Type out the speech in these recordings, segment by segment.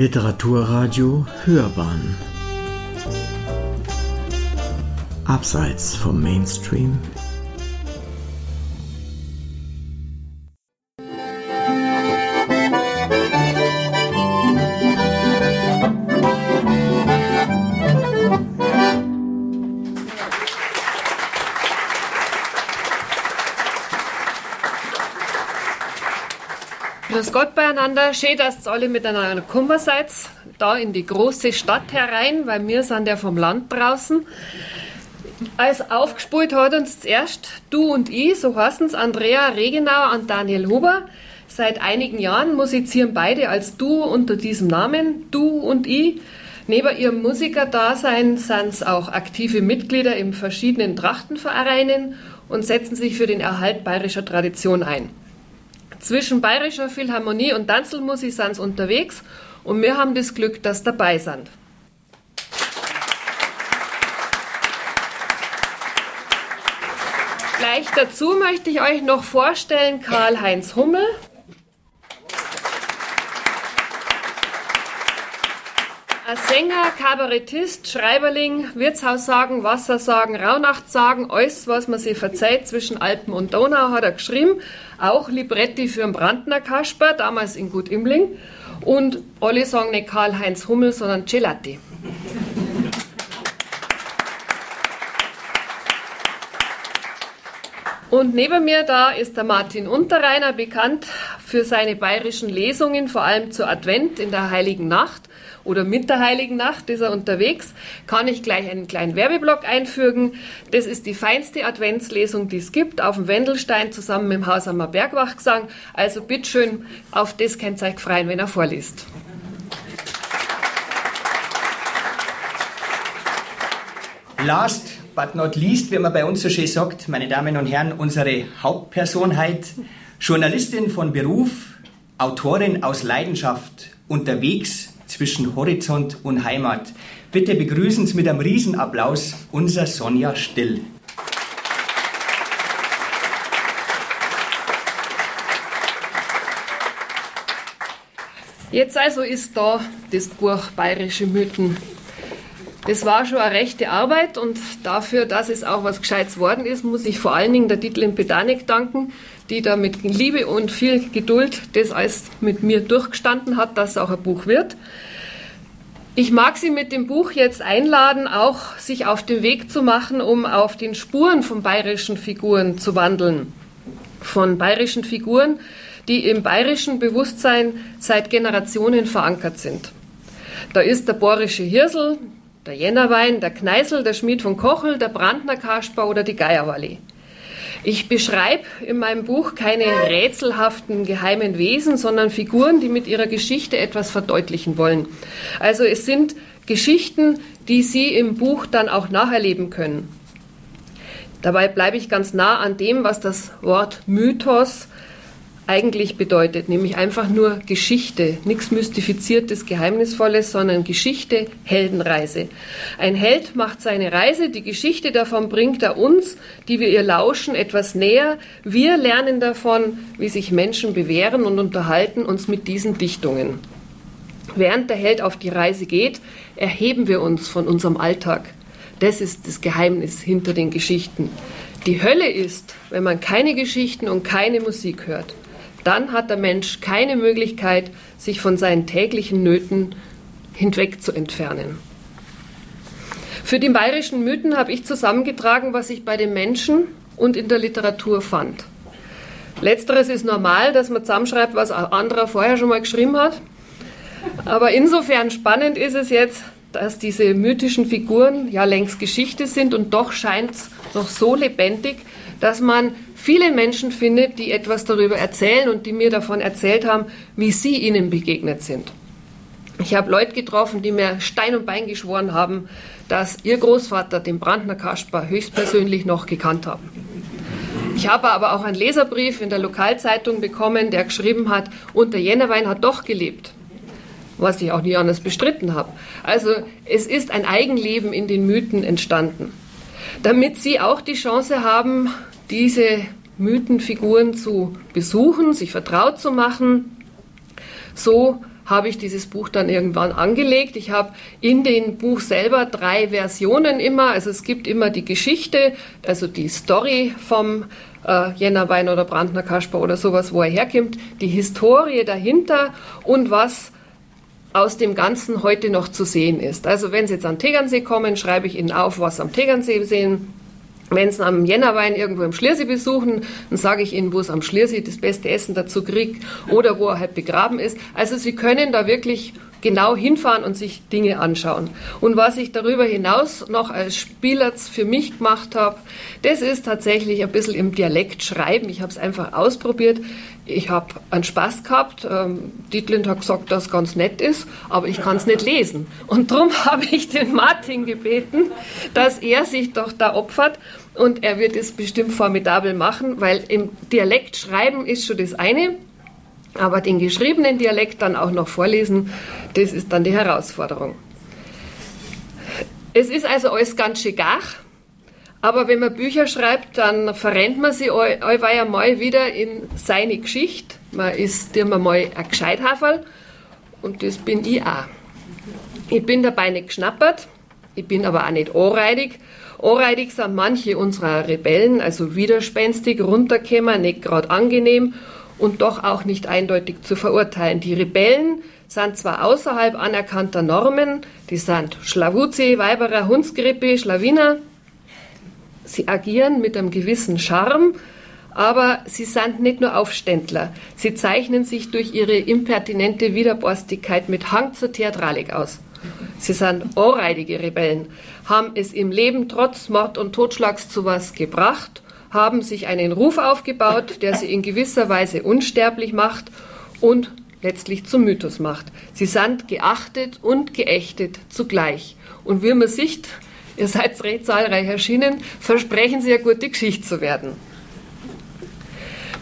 Literaturradio Hörbahn. Abseits vom Mainstream Grüß Gott beieinander. Schön, dass ihr alle miteinander gekommen seid, da in die große Stadt herein, weil wir sind ja vom Land draußen. Als aufgespult hat uns zuerst du und ich, so heißen es Andrea Regenauer und Daniel Huber. Seit einigen Jahren musizieren beide als Duo unter diesem Namen, du und ich. Neben ihrem Musikerdasein sind es auch aktive Mitglieder in verschiedenen Trachtenvereinen und setzen sich für den Erhalt bayerischer Tradition ein. Zwischen Bayerischer Philharmonie und Tanzelmusik sind sie unterwegs und wir haben das Glück, dass sie dabei sind. Gleich dazu möchte ich euch noch vorstellen Karl-Heinz Hummel. Ein Sänger, Kabarettist, Schreiberling, Wirtshaus sagen, Wasser sagen, Raunacht sagen, alles, was man sich verzeiht zwischen Alpen und Donau, hat er geschrieben. Auch Libretti für den Brandner Kasper, damals in Gut Imling. Und alle sagen nicht Karl-Heinz Hummel, sondern Gelati. Und neben mir da ist der Martin Unterreiner, bekannt für seine bayerischen Lesungen, vor allem zur Advent in der Heiligen Nacht oder mit der Heiligen Nacht ist er unterwegs, kann ich gleich einen kleinen Werbeblock einfügen. Das ist die feinste Adventslesung, die es gibt, auf dem Wendelstein zusammen mit dem Hausamer Bergwachgesang. Also bitteschön, auf das euch freuen, wenn er vorliest. Last but not least, wie man bei uns so schön sagt, meine Damen und Herren, unsere Hauptpersonheit, Journalistin von Beruf, Autorin aus Leidenschaft, unterwegs zwischen Horizont und Heimat. Bitte begrüßen Sie mit einem Riesenapplaus unser Sonja Still. Jetzt also ist da das Buch Bayerische Mythen. Das war schon eine rechte Arbeit und dafür, dass es auch was Gescheites worden ist, muss ich vor allen Dingen der Titel in Pedanik danken, die da mit Liebe und viel Geduld das alles mit mir durchgestanden hat, dass es auch ein Buch wird. Ich mag Sie mit dem Buch jetzt einladen, auch sich auf den Weg zu machen, um auf den Spuren von bayerischen Figuren zu wandeln. Von bayerischen Figuren, die im bayerischen Bewusstsein seit Generationen verankert sind. Da ist der bohrische Hirsel, der Jännerwein, der Kneißl, der Schmied von Kochel, der Brandner Kasper oder die Geierwallee. Ich beschreibe in meinem Buch keine rätselhaften geheimen Wesen, sondern Figuren, die mit ihrer Geschichte etwas verdeutlichen wollen. Also es sind Geschichten, die Sie im Buch dann auch nacherleben können. Dabei bleibe ich ganz nah an dem, was das Wort Mythos eigentlich bedeutet, nämlich einfach nur Geschichte, nichts Mystifiziertes, Geheimnisvolles, sondern Geschichte, Heldenreise. Ein Held macht seine Reise, die Geschichte davon bringt er uns, die wir ihr lauschen, etwas näher. Wir lernen davon, wie sich Menschen bewähren und unterhalten uns mit diesen Dichtungen. Während der Held auf die Reise geht, erheben wir uns von unserem Alltag. Das ist das Geheimnis hinter den Geschichten. Die Hölle ist, wenn man keine Geschichten und keine Musik hört dann hat der Mensch keine Möglichkeit, sich von seinen täglichen Nöten hinweg zu entfernen. Für die bayerischen Mythen habe ich zusammengetragen, was ich bei den Menschen und in der Literatur fand. Letzteres ist normal, dass man zusammenschreibt, was ein anderer vorher schon mal geschrieben hat. Aber insofern spannend ist es jetzt, dass diese mythischen Figuren ja längst Geschichte sind und doch scheint es noch so lebendig, dass man viele Menschen findet, die etwas darüber erzählen und die mir davon erzählt haben, wie sie ihnen begegnet sind. Ich habe Leute getroffen, die mir Stein und Bein geschworen haben, dass ihr Großvater den Brandner Kasper höchstpersönlich noch gekannt haben. Ich habe aber auch einen Leserbrief in der Lokalzeitung bekommen, der geschrieben hat, und der Jännerwein hat doch gelebt, was ich auch nie anders bestritten habe. Also es ist ein Eigenleben in den Mythen entstanden. Damit Sie auch die Chance haben, diese Mythenfiguren zu besuchen, sich vertraut zu machen. So habe ich dieses Buch dann irgendwann angelegt. Ich habe in dem Buch selber drei Versionen immer. Also es gibt immer die Geschichte, also die Story vom äh, Jännerwein oder Brandner Kasper oder sowas, wo er herkommt, die Historie dahinter und was aus dem Ganzen heute noch zu sehen ist. Also wenn Sie jetzt an Tegernsee kommen, schreibe ich Ihnen auf, was am Tegernsee sehen. Wenn Sie am Jännerwein irgendwo im Schliersee besuchen, dann sage ich Ihnen, wo es am Schliersee das beste Essen dazu kriegt oder wo er halt begraben ist. Also Sie können da wirklich genau hinfahren und sich Dinge anschauen. Und was ich darüber hinaus noch als Spielerz für mich gemacht habe, das ist tatsächlich ein bisschen im Dialekt schreiben. Ich habe es einfach ausprobiert. Ich habe einen Spaß gehabt. Ähm, Dietlind hat gesagt, dass es ganz nett ist, aber ich kann es nicht lesen. Und darum habe ich den Martin gebeten, dass er sich doch da opfert. Und er wird es bestimmt formidabel machen, weil im Dialekt schreiben ist schon das eine. Aber den geschriebenen Dialekt dann auch noch vorlesen, das ist dann die Herausforderung. Es ist also alles ganz schön gar, aber wenn man Bücher schreibt, dann verrennt man sich allweil mal wieder in seine Geschichte. Man ist immer mal ein Gescheithaferl und das bin ich auch. Ich bin dabei nicht geschnappert, ich bin aber auch nicht anreidig. Anreidig sind manche unserer Rebellen, also widerspenstig, runterkämmer, nicht gerade angenehm und doch auch nicht eindeutig zu verurteilen. Die Rebellen sind zwar außerhalb anerkannter Normen, die sind Schlawuzi, Weiberer, Hundsgrippe, Schlawiner. Sie agieren mit einem gewissen Charme, aber sie sind nicht nur Aufständler. Sie zeichnen sich durch ihre impertinente Widerborstigkeit mit Hang zur Theatralik aus. Sie sind ohrreidige Rebellen, haben es im Leben trotz Mord und Totschlags zu was gebracht haben sich einen Ruf aufgebaut, der sie in gewisser Weise unsterblich macht und letztlich zum Mythos macht. Sie sind geachtet und geächtet zugleich. Und wie man sieht, ihr seid recht zahlreich erschienen, versprechen sie eine gute Geschichte zu werden.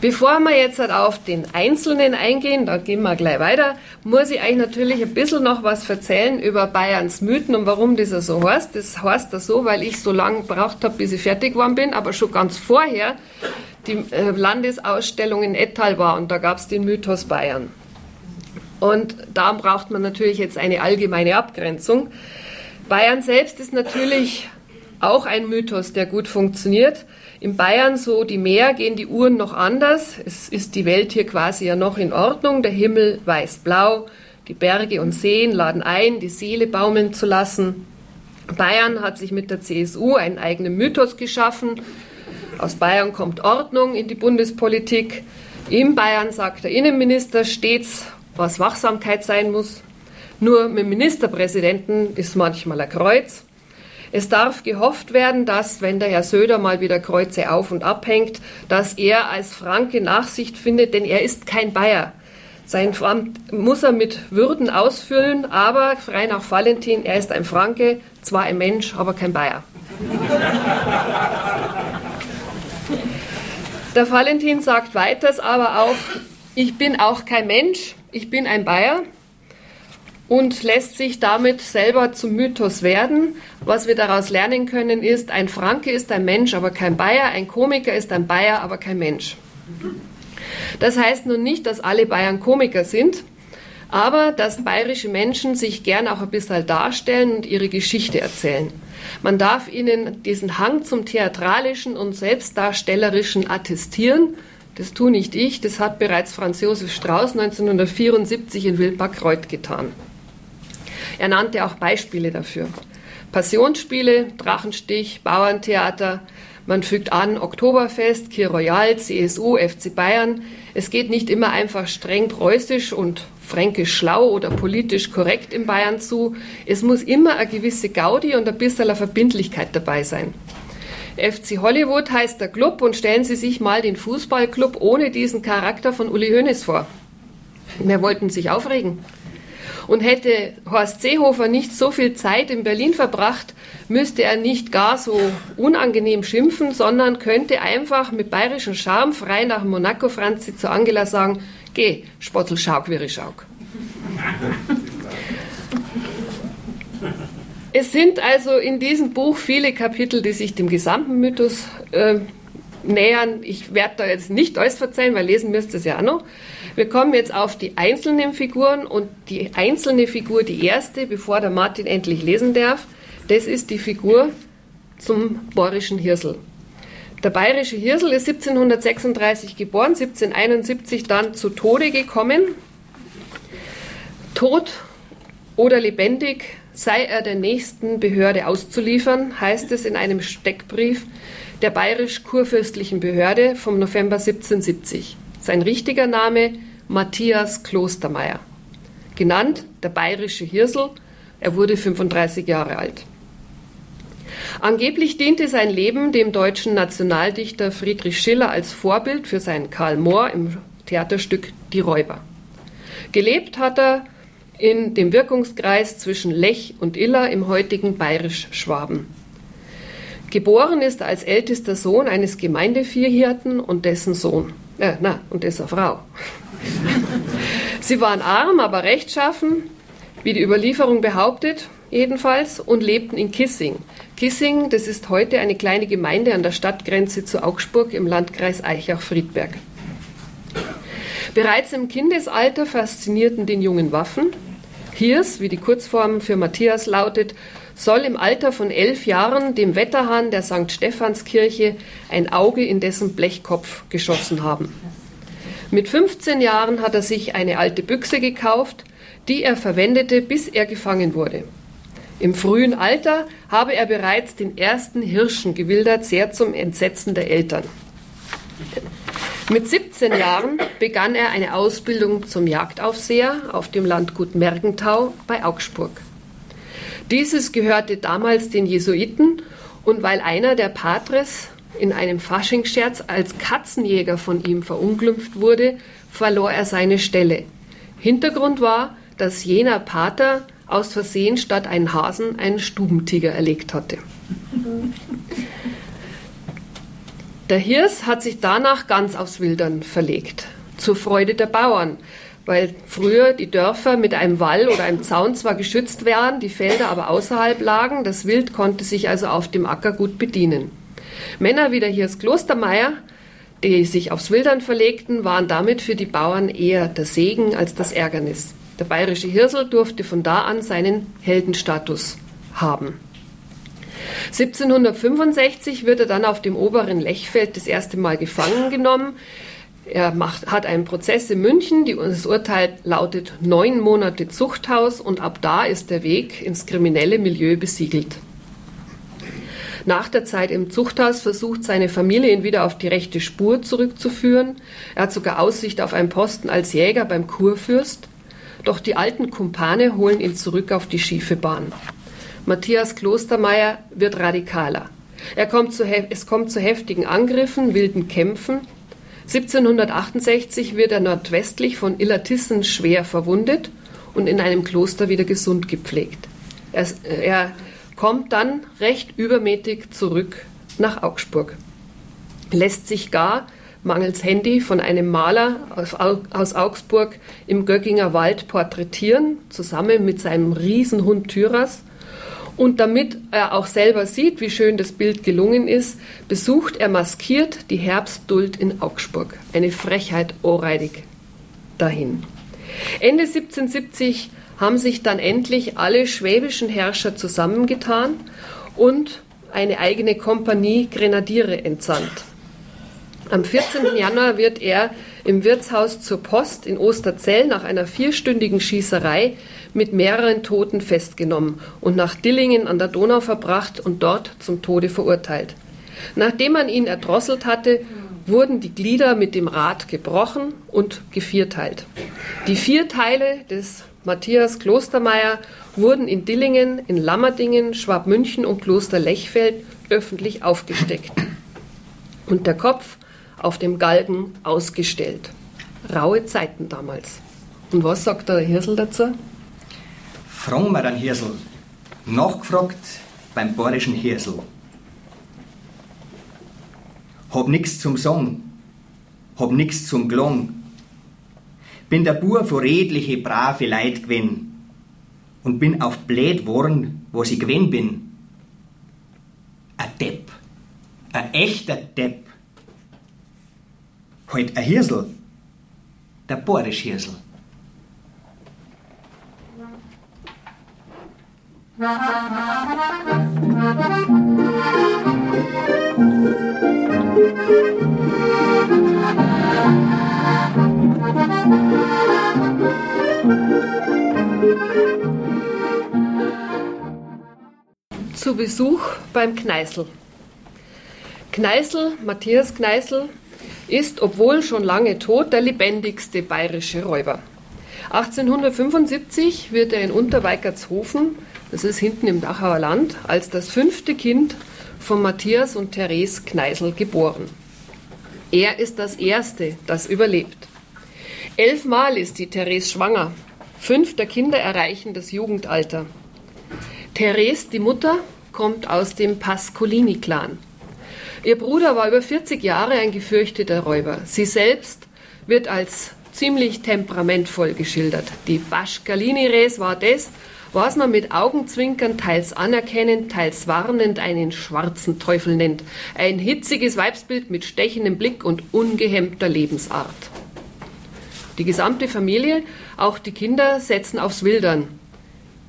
Bevor wir jetzt halt auf den Einzelnen eingehen, da gehen wir gleich weiter, muss ich euch natürlich ein bisschen noch was erzählen über Bayerns Mythen und warum das so heißt. Das heißt das so, weil ich so lange gebraucht habe, bis ich fertig geworden bin, aber schon ganz vorher die äh, Landesausstellung in Ettal war und da gab es den Mythos Bayern. Und da braucht man natürlich jetzt eine allgemeine Abgrenzung. Bayern selbst ist natürlich auch ein Mythos, der gut funktioniert. In Bayern so die Meer gehen die Uhren noch anders. Es ist die Welt hier quasi ja noch in Ordnung. Der Himmel weiß-blau, die Berge und Seen laden ein, die Seele baumeln zu lassen. Bayern hat sich mit der CSU einen eigenen Mythos geschaffen. Aus Bayern kommt Ordnung in die Bundespolitik. In Bayern sagt der Innenminister stets, was Wachsamkeit sein muss. Nur mit dem Ministerpräsidenten ist manchmal ein Kreuz. Es darf gehofft werden, dass, wenn der Herr Söder mal wieder Kreuze auf und abhängt, dass er als Franke Nachsicht findet, denn er ist kein Bayer. Sein Amt muss er mit Würden ausfüllen, aber frei nach Valentin, er ist ein Franke, zwar ein Mensch, aber kein Bayer. Der Valentin sagt weiters aber auch, ich bin auch kein Mensch, ich bin ein Bayer und lässt sich damit selber zum Mythos werden. Was wir daraus lernen können, ist, ein Franke ist ein Mensch, aber kein Bayer, ein Komiker ist ein Bayer, aber kein Mensch. Das heißt nun nicht, dass alle Bayern Komiker sind, aber dass bayerische Menschen sich gern auch ein bisschen darstellen und ihre Geschichte erzählen. Man darf ihnen diesen Hang zum Theatralischen und Selbstdarstellerischen attestieren. Das tue nicht ich, das hat bereits Franz Josef Strauß 1974 in Wildbackreuth getan. Er nannte auch Beispiele dafür. Passionsspiele, Drachenstich, Bauerntheater, man fügt an Oktoberfest, Kir Royal, CSU, FC Bayern. Es geht nicht immer einfach streng preußisch und fränkisch schlau oder politisch korrekt in Bayern zu. Es muss immer eine gewisse Gaudi und ein bisschen Verbindlichkeit dabei sein. FC Hollywood heißt der Club und stellen Sie sich mal den Fußballclub ohne diesen Charakter von Uli Hoeneß vor. Wir wollten sich aufregen. Und hätte Horst Seehofer nicht so viel Zeit in Berlin verbracht, müsste er nicht gar so unangenehm schimpfen, sondern könnte einfach mit bayerischem Charme frei nach Monaco Franzi zu Angela sagen, geh, Spottel schauk, wie schauk. Es sind also in diesem Buch viele Kapitel, die sich dem gesamten Mythos äh, nähern. Ich werde da jetzt nicht alles verzeihen, weil lesen müsst ihr es ja auch noch. Wir kommen jetzt auf die einzelnen Figuren und die einzelne Figur, die erste, bevor der Martin endlich lesen darf, das ist die Figur zum Borischen Hirsel. Der bayerische Hirsel ist 1736 geboren, 1771 dann zu Tode gekommen. Tot oder lebendig sei er der nächsten Behörde auszuliefern, heißt es in einem Steckbrief der bayerisch-kurfürstlichen Behörde vom November 1770. Sein richtiger Name Matthias Klostermeier. Genannt der bayerische Hirsel, er wurde 35 Jahre alt. Angeblich diente sein Leben dem deutschen Nationaldichter Friedrich Schiller als Vorbild für sein Karl Mohr im Theaterstück Die Räuber. Gelebt hat er in dem Wirkungskreis zwischen Lech und Iller im heutigen Bayerisch-Schwaben. Geboren ist er als ältester Sohn eines Gemeindeviehhirten und dessen Sohn. Äh, na, und dessen Frau. Sie waren arm, aber rechtschaffen, wie die Überlieferung behauptet, jedenfalls, und lebten in Kissing. Kissing, das ist heute eine kleine Gemeinde an der Stadtgrenze zu Augsburg im Landkreis Eichach-Friedberg. Bereits im Kindesalter faszinierten den jungen Waffen. Hirs, wie die Kurzform für Matthias lautet, soll im Alter von elf Jahren dem Wetterhahn der St. Stephanskirche ein Auge in dessen Blechkopf geschossen haben. Mit 15 Jahren hat er sich eine alte Büchse gekauft, die er verwendete, bis er gefangen wurde. Im frühen Alter habe er bereits den ersten Hirschen gewildert, sehr zum Entsetzen der Eltern. Mit 17 Jahren begann er eine Ausbildung zum Jagdaufseher auf dem Landgut Mergentau bei Augsburg. Dieses gehörte damals den Jesuiten und weil einer der Patres in einem Faschingsscherz als Katzenjäger von ihm verunglimpft wurde, verlor er seine Stelle. Hintergrund war, dass jener Pater aus Versehen statt einen Hasen einen Stubentiger erlegt hatte. Der Hirs hat sich danach ganz aufs Wildern verlegt, zur Freude der Bauern, weil früher die Dörfer mit einem Wall oder einem Zaun zwar geschützt waren, die Felder aber außerhalb lagen, das Wild konnte sich also auf dem Acker gut bedienen. Männer wie der Hirs Klostermeier, die sich aufs Wildern verlegten, waren damit für die Bauern eher der Segen als das Ärgernis. Der bayerische Hirsel durfte von da an seinen Heldenstatus haben. 1765 wird er dann auf dem oberen Lechfeld das erste Mal gefangen genommen. Er macht, hat einen Prozess in München. Die, das Urteil lautet neun Monate Zuchthaus und ab da ist der Weg ins kriminelle Milieu besiegelt. Nach der Zeit im Zuchthaus versucht seine Familie ihn wieder auf die rechte Spur zurückzuführen. Er hat sogar Aussicht auf einen Posten als Jäger beim Kurfürst. Doch die alten Kumpane holen ihn zurück auf die schiefe Bahn. Matthias Klostermeier wird radikaler. Er kommt zu, es kommt zu heftigen Angriffen, wilden Kämpfen 1768 wird er nordwestlich von Illertissen schwer verwundet und in einem Kloster wieder gesund gepflegt. Er, er kommt dann recht übermäßig zurück nach Augsburg, lässt sich gar mangels Handy von einem Maler aus Augsburg im Göckinger Wald porträtieren, zusammen mit seinem Riesenhund Tyras und damit er auch selber sieht, wie schön das Bild gelungen ist, besucht er maskiert die Herbstduld in Augsburg. Eine Frechheit ohrreidig dahin. Ende 1770 haben sich dann endlich alle schwäbischen Herrscher zusammengetan und eine eigene Kompanie Grenadiere entsandt. Am 14. Januar wird er im Wirtshaus zur Post in Osterzell nach einer vierstündigen Schießerei mit mehreren Toten festgenommen und nach Dillingen an der Donau verbracht und dort zum Tode verurteilt. Nachdem man ihn erdrosselt hatte, wurden die Glieder mit dem Rad gebrochen und gevierteilt. Die vier Teile des Matthias Klostermeier wurden in Dillingen, in Lammerdingen, Schwabmünchen und Kloster Lechfeld öffentlich aufgesteckt und der Kopf auf dem Galgen ausgestellt. Raue Zeiten damals. Und was sagt der Hirsel dazu? Fragen wir den Hirsel. Nachgefragt beim bayerischen Hirsel. Hab nix zum Song, hab nix zum Glong. Bin der Bur vor redliche, brave Leid gewinn und bin auf blöd worn, wo ich gewinn bin. A Depp, a echter Depp. Halt ein Hirsel. Der Borisch-Hirsel. Zu Besuch beim Kneißl. Kneißl, Matthias Kneißl, ist, obwohl schon lange tot, der lebendigste bayerische Räuber. 1875 wird er in Unterweikertshofen, das ist hinten im Dachauer Land, als das fünfte Kind von Matthias und Therese Kneißl geboren. Er ist das Erste, das überlebt. Elfmal ist die Therese schwanger. Fünf der Kinder erreichen das Jugendalter. Therese, die Mutter, kommt aus dem Pascolini-Clan. Ihr Bruder war über 40 Jahre ein gefürchteter Räuber. Sie selbst wird als ziemlich temperamentvoll geschildert. Die Pascalini-Res war das, was man mit Augenzwinkern teils anerkennend, teils warnend einen schwarzen Teufel nennt. Ein hitziges Weibsbild mit stechendem Blick und ungehemmter Lebensart. Die gesamte Familie, auch die Kinder, setzen aufs Wildern.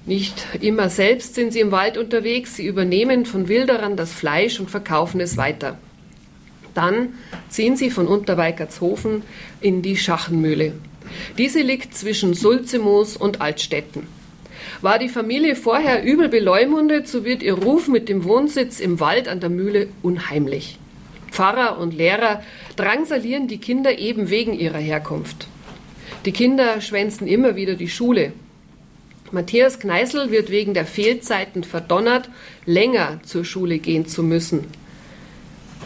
Nicht immer selbst sind sie im Wald unterwegs, sie übernehmen von Wilderern das Fleisch und verkaufen es weiter. Dann ziehen sie von Unterweikertshofen in die Schachenmühle. Diese liegt zwischen Sulzemoos und Altstetten. War die Familie vorher übel beleumundet, so wird ihr Ruf mit dem Wohnsitz im Wald an der Mühle unheimlich. Pfarrer und Lehrer drangsalieren die Kinder eben wegen ihrer Herkunft. Die Kinder schwänzen immer wieder die Schule. Matthias Kneißl wird wegen der Fehlzeiten verdonnert, länger zur Schule gehen zu müssen.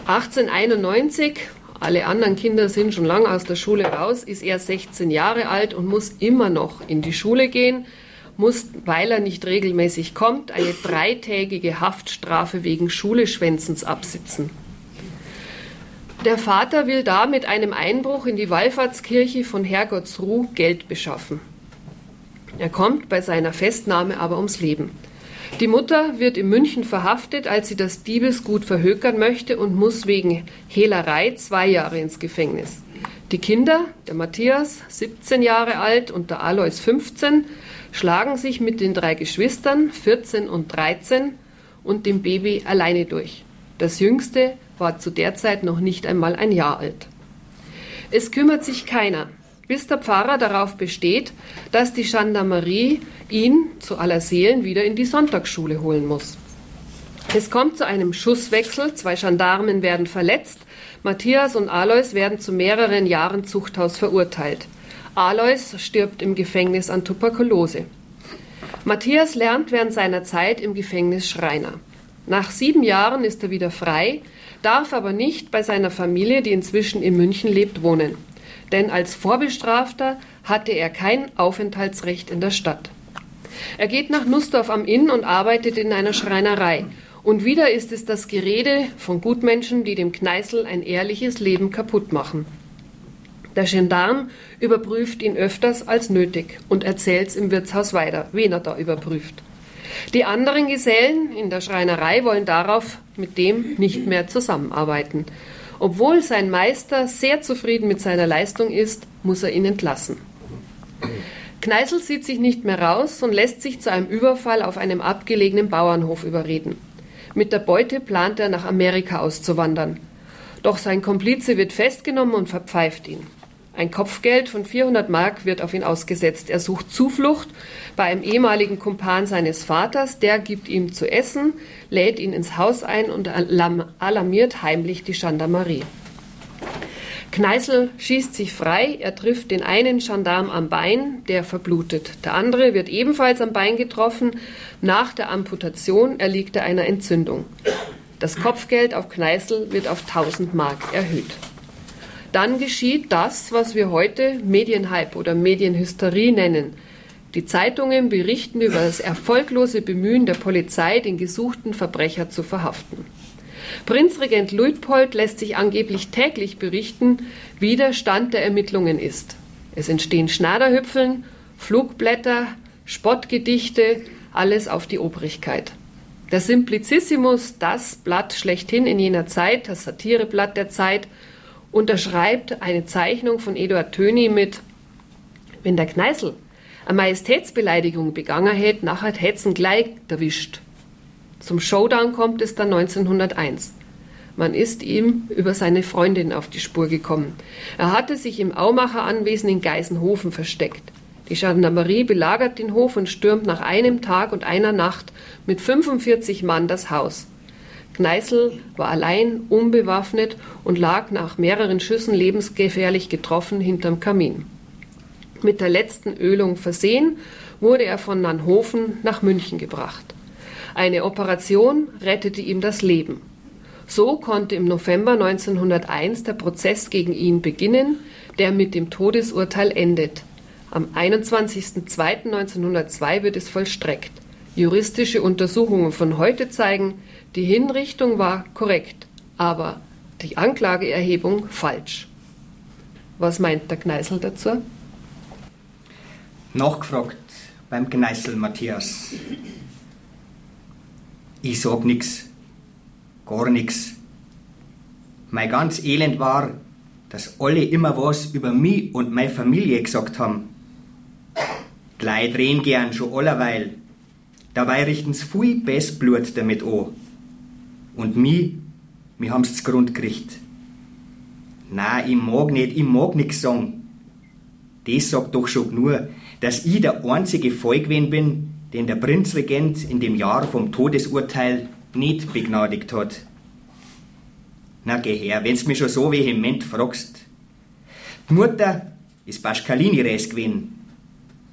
1891, alle anderen Kinder sind schon lange aus der Schule raus, ist er 16 Jahre alt und muss immer noch in die Schule gehen, muss, weil er nicht regelmäßig kommt, eine dreitägige Haftstrafe wegen Schuleschwänzens absitzen. Der Vater will da mit einem Einbruch in die Wallfahrtskirche von Herrgottsruh Geld beschaffen. Er kommt bei seiner Festnahme aber ums Leben. Die Mutter wird in München verhaftet, als sie das Diebesgut verhökern möchte und muss wegen Hehlerei zwei Jahre ins Gefängnis. Die Kinder, der Matthias, 17 Jahre alt, und der Alois, 15, schlagen sich mit den drei Geschwistern, 14 und 13, und dem Baby alleine durch. Das jüngste war zu der Zeit noch nicht einmal ein Jahr alt. Es kümmert sich keiner, bis der Pfarrer darauf besteht, dass die Gendarmerie ihn zu aller Seelen wieder in die Sonntagsschule holen muss. Es kommt zu einem Schusswechsel, zwei Gendarmen werden verletzt, Matthias und Alois werden zu mehreren Jahren Zuchthaus verurteilt. Alois stirbt im Gefängnis an Tuberkulose. Matthias lernt während seiner Zeit im Gefängnis Schreiner. Nach sieben Jahren ist er wieder frei, darf aber nicht bei seiner Familie, die inzwischen in München lebt, wohnen. Denn als Vorbestrafter hatte er kein Aufenthaltsrecht in der Stadt. Er geht nach Nussdorf am Inn und arbeitet in einer Schreinerei. Und wieder ist es das Gerede von Gutmenschen, die dem Kneißl ein ehrliches Leben kaputt machen. Der Gendarm überprüft ihn öfters als nötig und erzählt's im Wirtshaus weiter, wen er da überprüft. Die anderen Gesellen in der Schreinerei wollen darauf mit dem nicht mehr zusammenarbeiten. Obwohl sein Meister sehr zufrieden mit seiner Leistung ist, muss er ihn entlassen. Kneißl sieht sich nicht mehr raus und lässt sich zu einem Überfall auf einem abgelegenen Bauernhof überreden. Mit der Beute plant er nach Amerika auszuwandern. Doch sein Komplize wird festgenommen und verpfeift ihn. Ein Kopfgeld von 400 Mark wird auf ihn ausgesetzt. Er sucht Zuflucht bei einem ehemaligen Kumpan seines Vaters. Der gibt ihm zu essen, lädt ihn ins Haus ein und alarmiert heimlich die Gendarmerie. Kneißl schießt sich frei. Er trifft den einen Gendarm am Bein, der verblutet. Der andere wird ebenfalls am Bein getroffen. Nach der Amputation erliegt er einer Entzündung. Das Kopfgeld auf Kneißl wird auf 1000 Mark erhöht dann geschieht das, was wir heute Medienhype oder Medienhysterie nennen. Die Zeitungen berichten über das erfolglose Bemühen der Polizei, den gesuchten Verbrecher zu verhaften. Prinzregent Luitpold lässt sich angeblich täglich berichten, wie der Stand der Ermittlungen ist. Es entstehen Schnaderhüpfeln, Flugblätter, Spottgedichte, alles auf die Obrigkeit. Der Simplicissimus, das Blatt schlechthin in jener Zeit, das Satireblatt der Zeit, unterschreibt eine Zeichnung von Eduard Töni mit Wenn der Kneißl eine Majestätsbeleidigung begangen hätte, nachher hätte ihn gleich erwischt. Zum Showdown kommt es dann 1901. Man ist ihm über seine Freundin auf die Spur gekommen. Er hatte sich im Aumacher Anwesen in Geisenhofen versteckt. Die Gendarmerie belagert den Hof und stürmt nach einem Tag und einer Nacht mit 45 Mann das Haus. Kneißl war allein, unbewaffnet und lag nach mehreren Schüssen lebensgefährlich getroffen hinterm Kamin. Mit der letzten Ölung versehen, wurde er von Nannhofen nach München gebracht. Eine Operation rettete ihm das Leben. So konnte im November 1901 der Prozess gegen ihn beginnen, der mit dem Todesurteil endet. Am 21.02.1902 wird es vollstreckt. Juristische Untersuchungen von heute zeigen, die Hinrichtung war korrekt, aber die Anklageerhebung falsch. Was meint der Kneißl dazu? Nachgefragt beim Kneißl Matthias. Ich sag nix, gar nix. Mein ganz Elend war, dass alle immer was über mich und meine Familie gesagt haben. Gleich drehen gern schon allerweil. Dabei richten's viel Bestblut damit an. Und mi, mi haben's zu Grund gekriegt. Na, ich mag nicht, ich mag nix sagen. Das sagt doch schon nur, dass ich der einzige Fall gewesen bin, den der Prinzregent in dem Jahr vom Todesurteil nicht begnadigt hat. Na geh her, wenn's mich schon so vehement fragst. Die Mutter ist Pascalini-Res gewesen.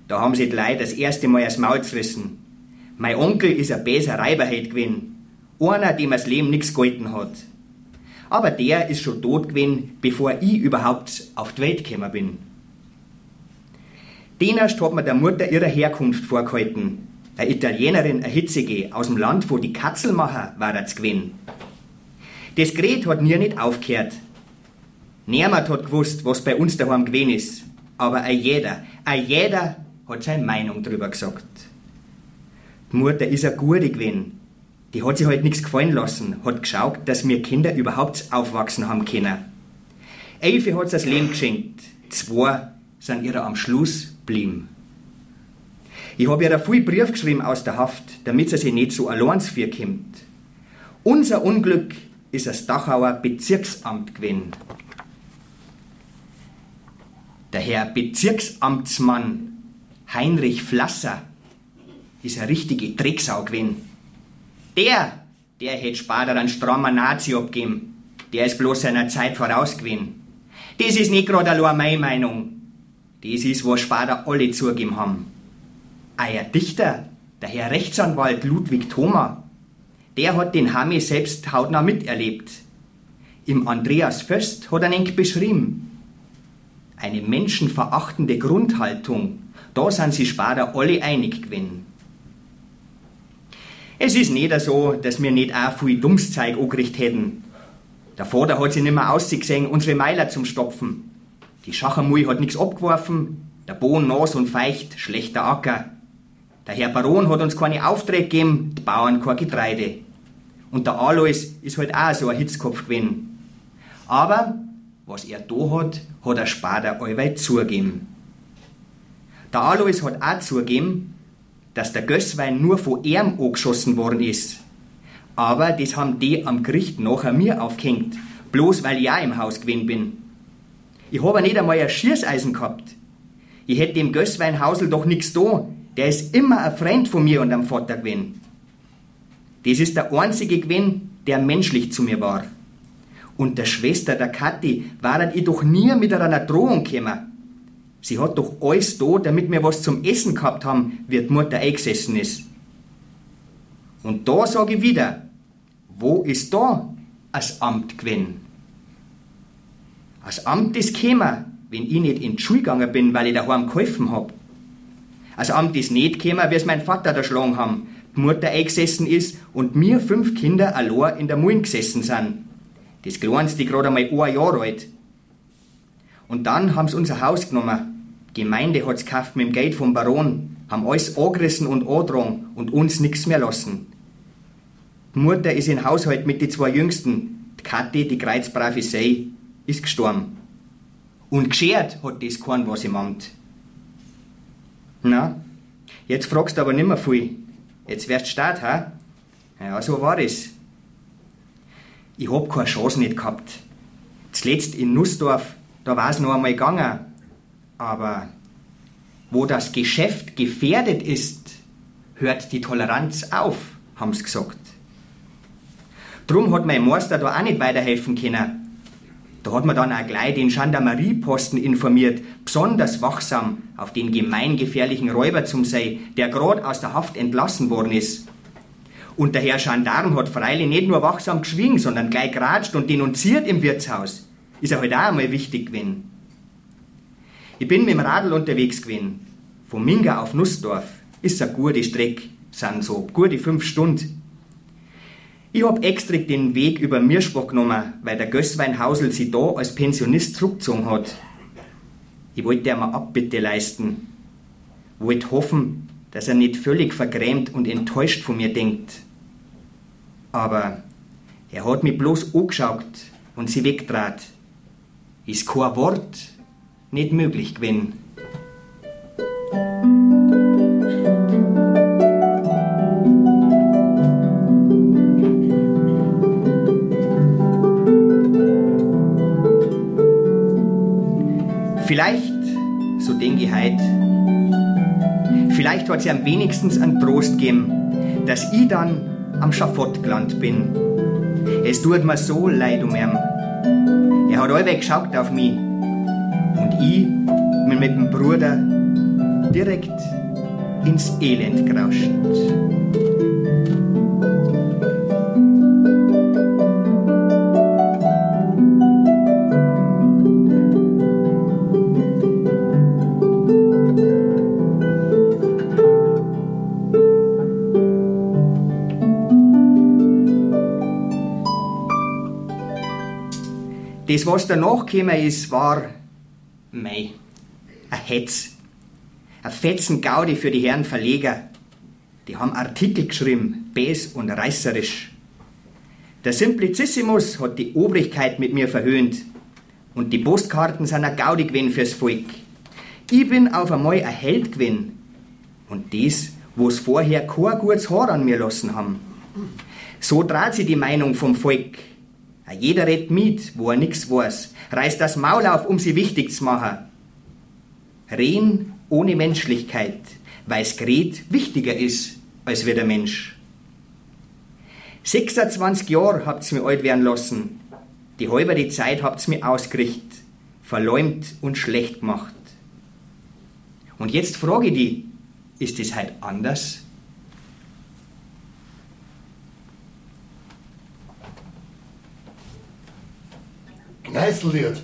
Da haben sie die Leute das erste Mal das Maul zerrissen. Mein Onkel ist ein böser Reiberheld gewesen. Einer, dem das Leben nichts gehalten hat. Aber der ist schon tot gewesen, bevor ich überhaupt auf die Welt gekommen bin. Den erst hat mir der Mutter ihre Herkunft vorgehalten. Eine Italienerin, eine Hitzige, aus dem Land, wo die Katzelmacher war das gewesen. Das Gerät hat mir nicht aufgehört. Niemand hat gewusst, was bei uns daheim gewesen ist. Aber ein jeder, ein jeder hat seine Meinung drüber gesagt. Die Mutter ist eine gute gewesen. Die hat sich halt nichts gefallen lassen, hat geschaut, dass mir Kinder überhaupt aufwachsen haben können. Elfe hat das Leben geschenkt, zwei sind ihrer am Schluss blieben. Ich habe ihr viel Brief geschrieben aus der Haft, damit sie sich nicht so allein kommt. Unser Unglück ist das Dachauer Bezirksamt gewesen. Der Herr Bezirksamtsmann Heinrich Flasser ist eine richtige Drecksau gewesen. Der, der hätte später einen strammer Nazi abgeben. Der ist bloß seiner Zeit voraus gewesen. Das ist nicht gerade allein meine Meinung. Das ist, was später alle zugegeben haben. Euer Dichter, der Herr Rechtsanwalt Ludwig Thoma, der hat den Hami selbst hautnah miterlebt. Im Andreas Föst hat er ihn beschrieben. Eine menschenverachtende Grundhaltung, da sind sie später alle einig gewesen. Es ist nicht so, dass wir nicht auch viel Dummszeug angerichtet hätten. Der Vater hat sich nicht mehr ausgesehen, unsere Meiler zum Stopfen. Die Schachermui hat nichts abgeworfen, der Bohnen nass und feucht, schlechter Acker. Der Herr Baron hat uns keine Aufträge gegeben, die Bauern kein Getreide. Und der Alois ist halt auch so ein Hitzkopf gewesen. Aber was er da hat, hat er später allweit zugegeben. Der Alois hat auch zugegeben, dass der Gösswein nur von ihm angeschossen worden ist. Aber das haben die am Gericht nachher mir aufgehängt, bloß weil ich auch im Haus gewesen bin. Ich habe nicht einmal ein Schießeisen gehabt. Ich hätte dem Gössweinhausel doch nichts da. Der ist immer ein Freund von mir und am Vater gewesen. Das ist der einzige gewesen, der menschlich zu mir war. Und der Schwester, der Kathi, waren ich doch nie mit einer Drohung gekommen. Sie hat doch alles da, damit wir was zum Essen gehabt haben, wie die Mutter eingesessen ist. Und da sage ich wieder, wo ist da das Amt gewesen? Als Amt ist gekommen, wenn ich nicht in die Schule gegangen bin, weil ich daheim geholfen hab. Als Amt ist nicht gekommen, wie es mein Vater erschlagen haben, die Mutter eingesessen ist und mir fünf Kinder allein in der Mullen gesessen sind. Das kleinste gerade einmal ein Jahr alt. Und dann haben sie unser Haus genommen. Gemeinde hat's gekauft mit dem Geld vom Baron, haben alles angerissen und angetragen und uns nichts mehr lassen. Die Mutter ist in Haushalt mit den zwei Jüngsten, die Kathi, die kreuzbrave Sei, ist gestorben. Und geschert hat das kein was im Amt. Na, jetzt fragst du aber nimmer viel. Jetzt wärst du Staat, ha? Ja, so war es. Ich hab keine Chance nicht gehabt. Zuletzt in Nussdorf, da war es noch einmal gegangen. Aber wo das Geschäft gefährdet ist, hört die Toleranz auf, haben sie gesagt. Drum hat mein Meister da auch nicht weiterhelfen können. Da hat man dann auch gleich den Gendarmerieposten informiert, besonders wachsam auf den gemeingefährlichen Räuber zum sei, der gerade aus der Haft entlassen worden ist. Und der Herr Gendarm hat freilich nicht nur wachsam geschwiegen, sondern gleich geratscht und denunziert im Wirtshaus. Ist er halt auch einmal wichtig gewesen. Ich bin mit dem Radl unterwegs gewesen. Von Minga auf Nussdorf ist eine gute Strecke, sind so gute fünf Stunden. Ich hab extra den Weg über Mirschbach genommen, weil der Gössweinhausel sie da als Pensionist zurückgezogen hat. Ich wollte ihm eine Abbitte leisten. Wollte hoffen, dass er nicht völlig vergrämt und enttäuscht von mir denkt. Aber er hat mich bloß angeschaut und sie wegtrat. Ist kein Wort nicht möglich gewesen. Vielleicht, so denke ich heute, vielleicht hat sie am wenigstens einen Trost gegeben, dass ich dann am Schafott gelandet bin. Es tut mir so leid um ihn. Er hat allweg geschaut auf mich und ich bin mit dem Bruder direkt ins Elend gerauscht. Das, was danach gekommen ist, war, mei, ein Hetz. Ein fetzen Gaudi für die Herren Verleger. Die haben Artikel geschrieben, bes und reißerisch. Der Simplicissimus hat die Obrigkeit mit mir verhöhnt. Und die Postkarten sind ein Gaudi gewesen fürs Volk. Ich bin auf einmal ein Held gewesen. Und das, wo es vorher kein gutes Haar an mir lassen haben. So trat sie die Meinung vom Volk. Jeder redet mit, wo er nichts weiß, reißt das Maul auf, um sie wichtig zu machen. Reden ohne Menschlichkeit, weil's Gret wichtiger ist als wir der Mensch. 26 Jahre habt's mir alt werden lassen. Die halbe die Zeit habt's mir ausgerichtet, verleumd und schlecht gemacht. Und jetzt frage ich die, ist es halt anders? Kneißllied.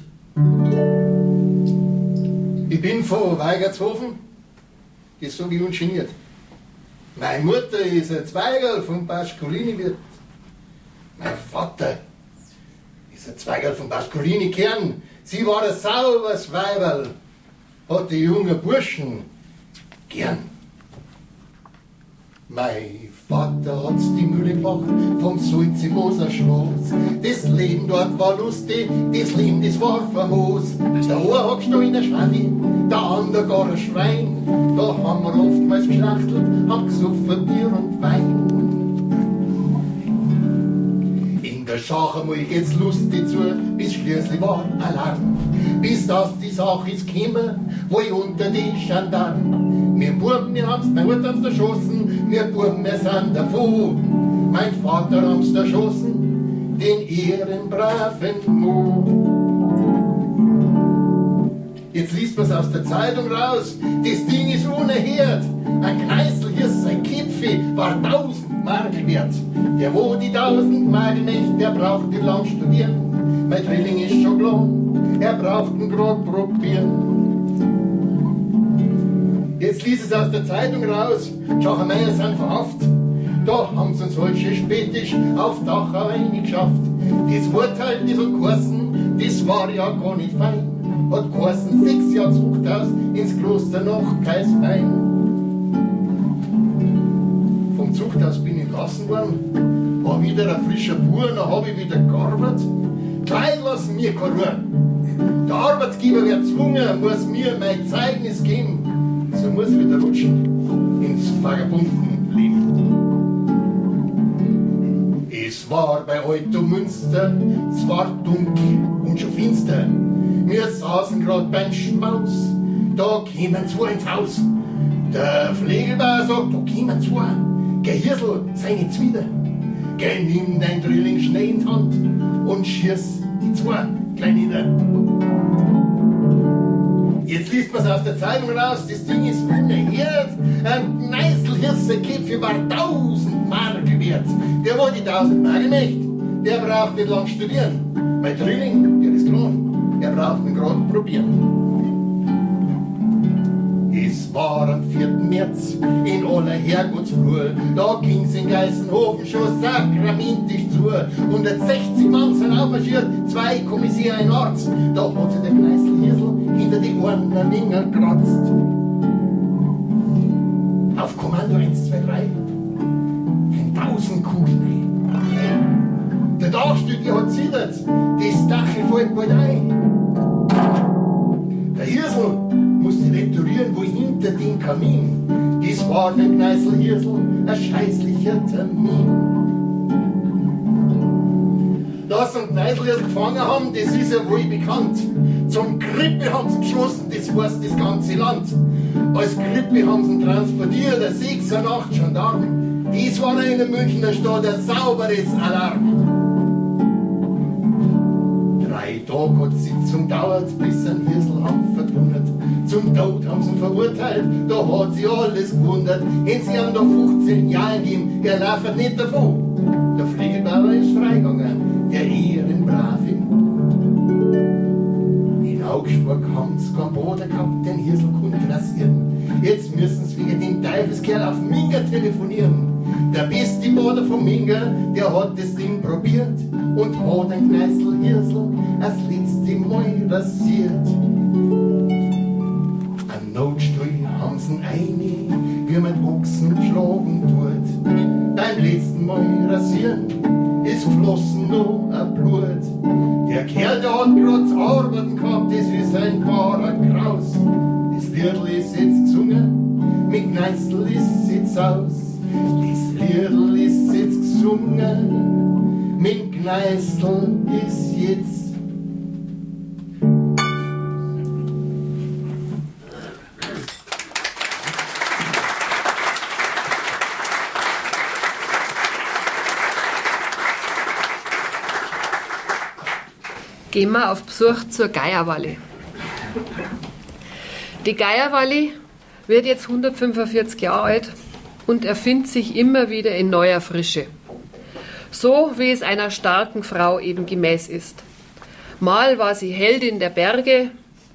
Ich bin von Weigertshofen, das sage ich ungeniert. Meine Mutter ist ein Zweigerl vom Pascolini-Wirt. Mein Vater ist ein Zweigerl vom Pascolini-Kern. Sie war ein sauberes Weiberl, hat die jungen Burschen gern. Mein Vater hat's die Mühle gebracht vom Sulzimoser Schloss. Das Leben dort war lustig, das Leben, das war famos. Der eine hat gestanden in der Schaffi, der andere gar ein Schwein. Da haben wir oftmals geschlachtelt, haben gesoffen Bier und Wein. In der Schach einmal geht's lustig zu, bis schließlich war Alarm. Bis das die Sache ist gekommen, wo ich unter die Gendarmen. Wir Buben, wir haben's, Mutter haben's erschossen, wir Buben, wir sind davon. Mein Vater haben's erschossen, den ehrenbraven Mo. Jetzt liest man's aus der Zeitung raus, das Ding ist ohne Herd. Ein Kneißl hier, sein Kipfi, war tausend Mark wert. Der wo die tausend Mark nicht, der braucht nicht lang studieren. Mein Drilling ist schon blond, er braucht ihn grad probieren. Jetzt liest es aus der Zeitung raus, Schachmeier sind verhaftet. Da haben sie uns solche spätisch auf Dachau geschafft. Das Urteil, das hat geheißen, das war ja gar nicht fein. Hat geheißen, sechs Jahre Zuchthaus ins Kloster nach Kaisbein. Vom Zuchthaus bin ich entlassen worden, war wieder ein frischer Bur, dann hab ich wieder gearbeitet. Gleich lassen mir keine Ruhe. Der Arbeitgeber wird gezwungen, muss mir mein Zeugnis geben. So muss ich wieder rutschen ins Vagabundenleben. Es war bei Alto Münster, es war dunkel und schon finster. Wir saßen grad beim Schmaus, da kämen zwei ins Haus. Der Pflegelbauer sagt, da kämen zwei, geh Hirsel, seine Zwider. Geh, nimm dein Drilling schnell in die Hand und schieß die zwei gleich nieder. Jetzt liest man's aus der Zeitung raus, das Ding ist unerhört. Ein Neißelhirse-Kipfel war tausend Mark wert. Der war die tausend Mark nicht, der braucht nicht lang studieren. Mein Drilling, der ist klar, er braucht ihn grad probieren. Es war am 4. März in aller Herrgottsfrüh, da ging's in Geißenhofen schon sakramentisch zu. 160 Mann sind aufmarschiert, zwei Kommissäre ein Arzt. Da hat sich der Kneißl hinter die Ohren ein Winger kratzt. Auf Kommando 1, 2, 3, für tausend Kugeln. Der Dachstücke hat zittert, das Dachel fällt bald ein. Der Hirsel retourieren, wo hinter dem Kamin. Das war für Kneißl Hirsel ein scheißlicher Termin. Dass sie Kneißl Hirsel gefangen haben, das ist ja wohl bekannt. Zum Krippe haben sie geschossen, das heißt das ganze Land. Als Krippe haben sie ihn transportiert, der 6 und 8 Gendarmen. Dies war in der Münchner Stadt ein sauberes Alarm. Drei Tage hat Sitzung dauert, bis ein Hirsel haben verdonnert. Zum Tod haben sie ihn verurteilt, da hat sie alles gewundert. Hätten sie ihm noch 15 Jahre gegeben, er lauft nicht davon. Der Fliegelbauer ist freigegangen, der Ehrenbrave. In Augsburg haben sie keinen Boden gehabt, den Hirsel konnte rasieren. Jetzt müssen sie wegen dem Teufelskerl auf Minga telefonieren. Der beste Boden von Minga, der hat das Ding probiert und hat ein Kneißl Hirsel das letzte Mal rasiert. Rasieren ist geflossen nur ein Blut. Der Kerl, der hat grad zu arbeiten gehabt, das ist ein wahrer Kraus. Das Liedl ist jetzt gesungen, mit Kneißl ist jetzt aus. Das Liedl ist jetzt gesungen, mit Kneißl Besuch zur Geierwalle. Die Geierwalle wird jetzt 145 Jahre alt und erfindet sich immer wieder in neuer Frische. So wie es einer starken Frau eben gemäß ist. Mal war sie Heldin der Berge,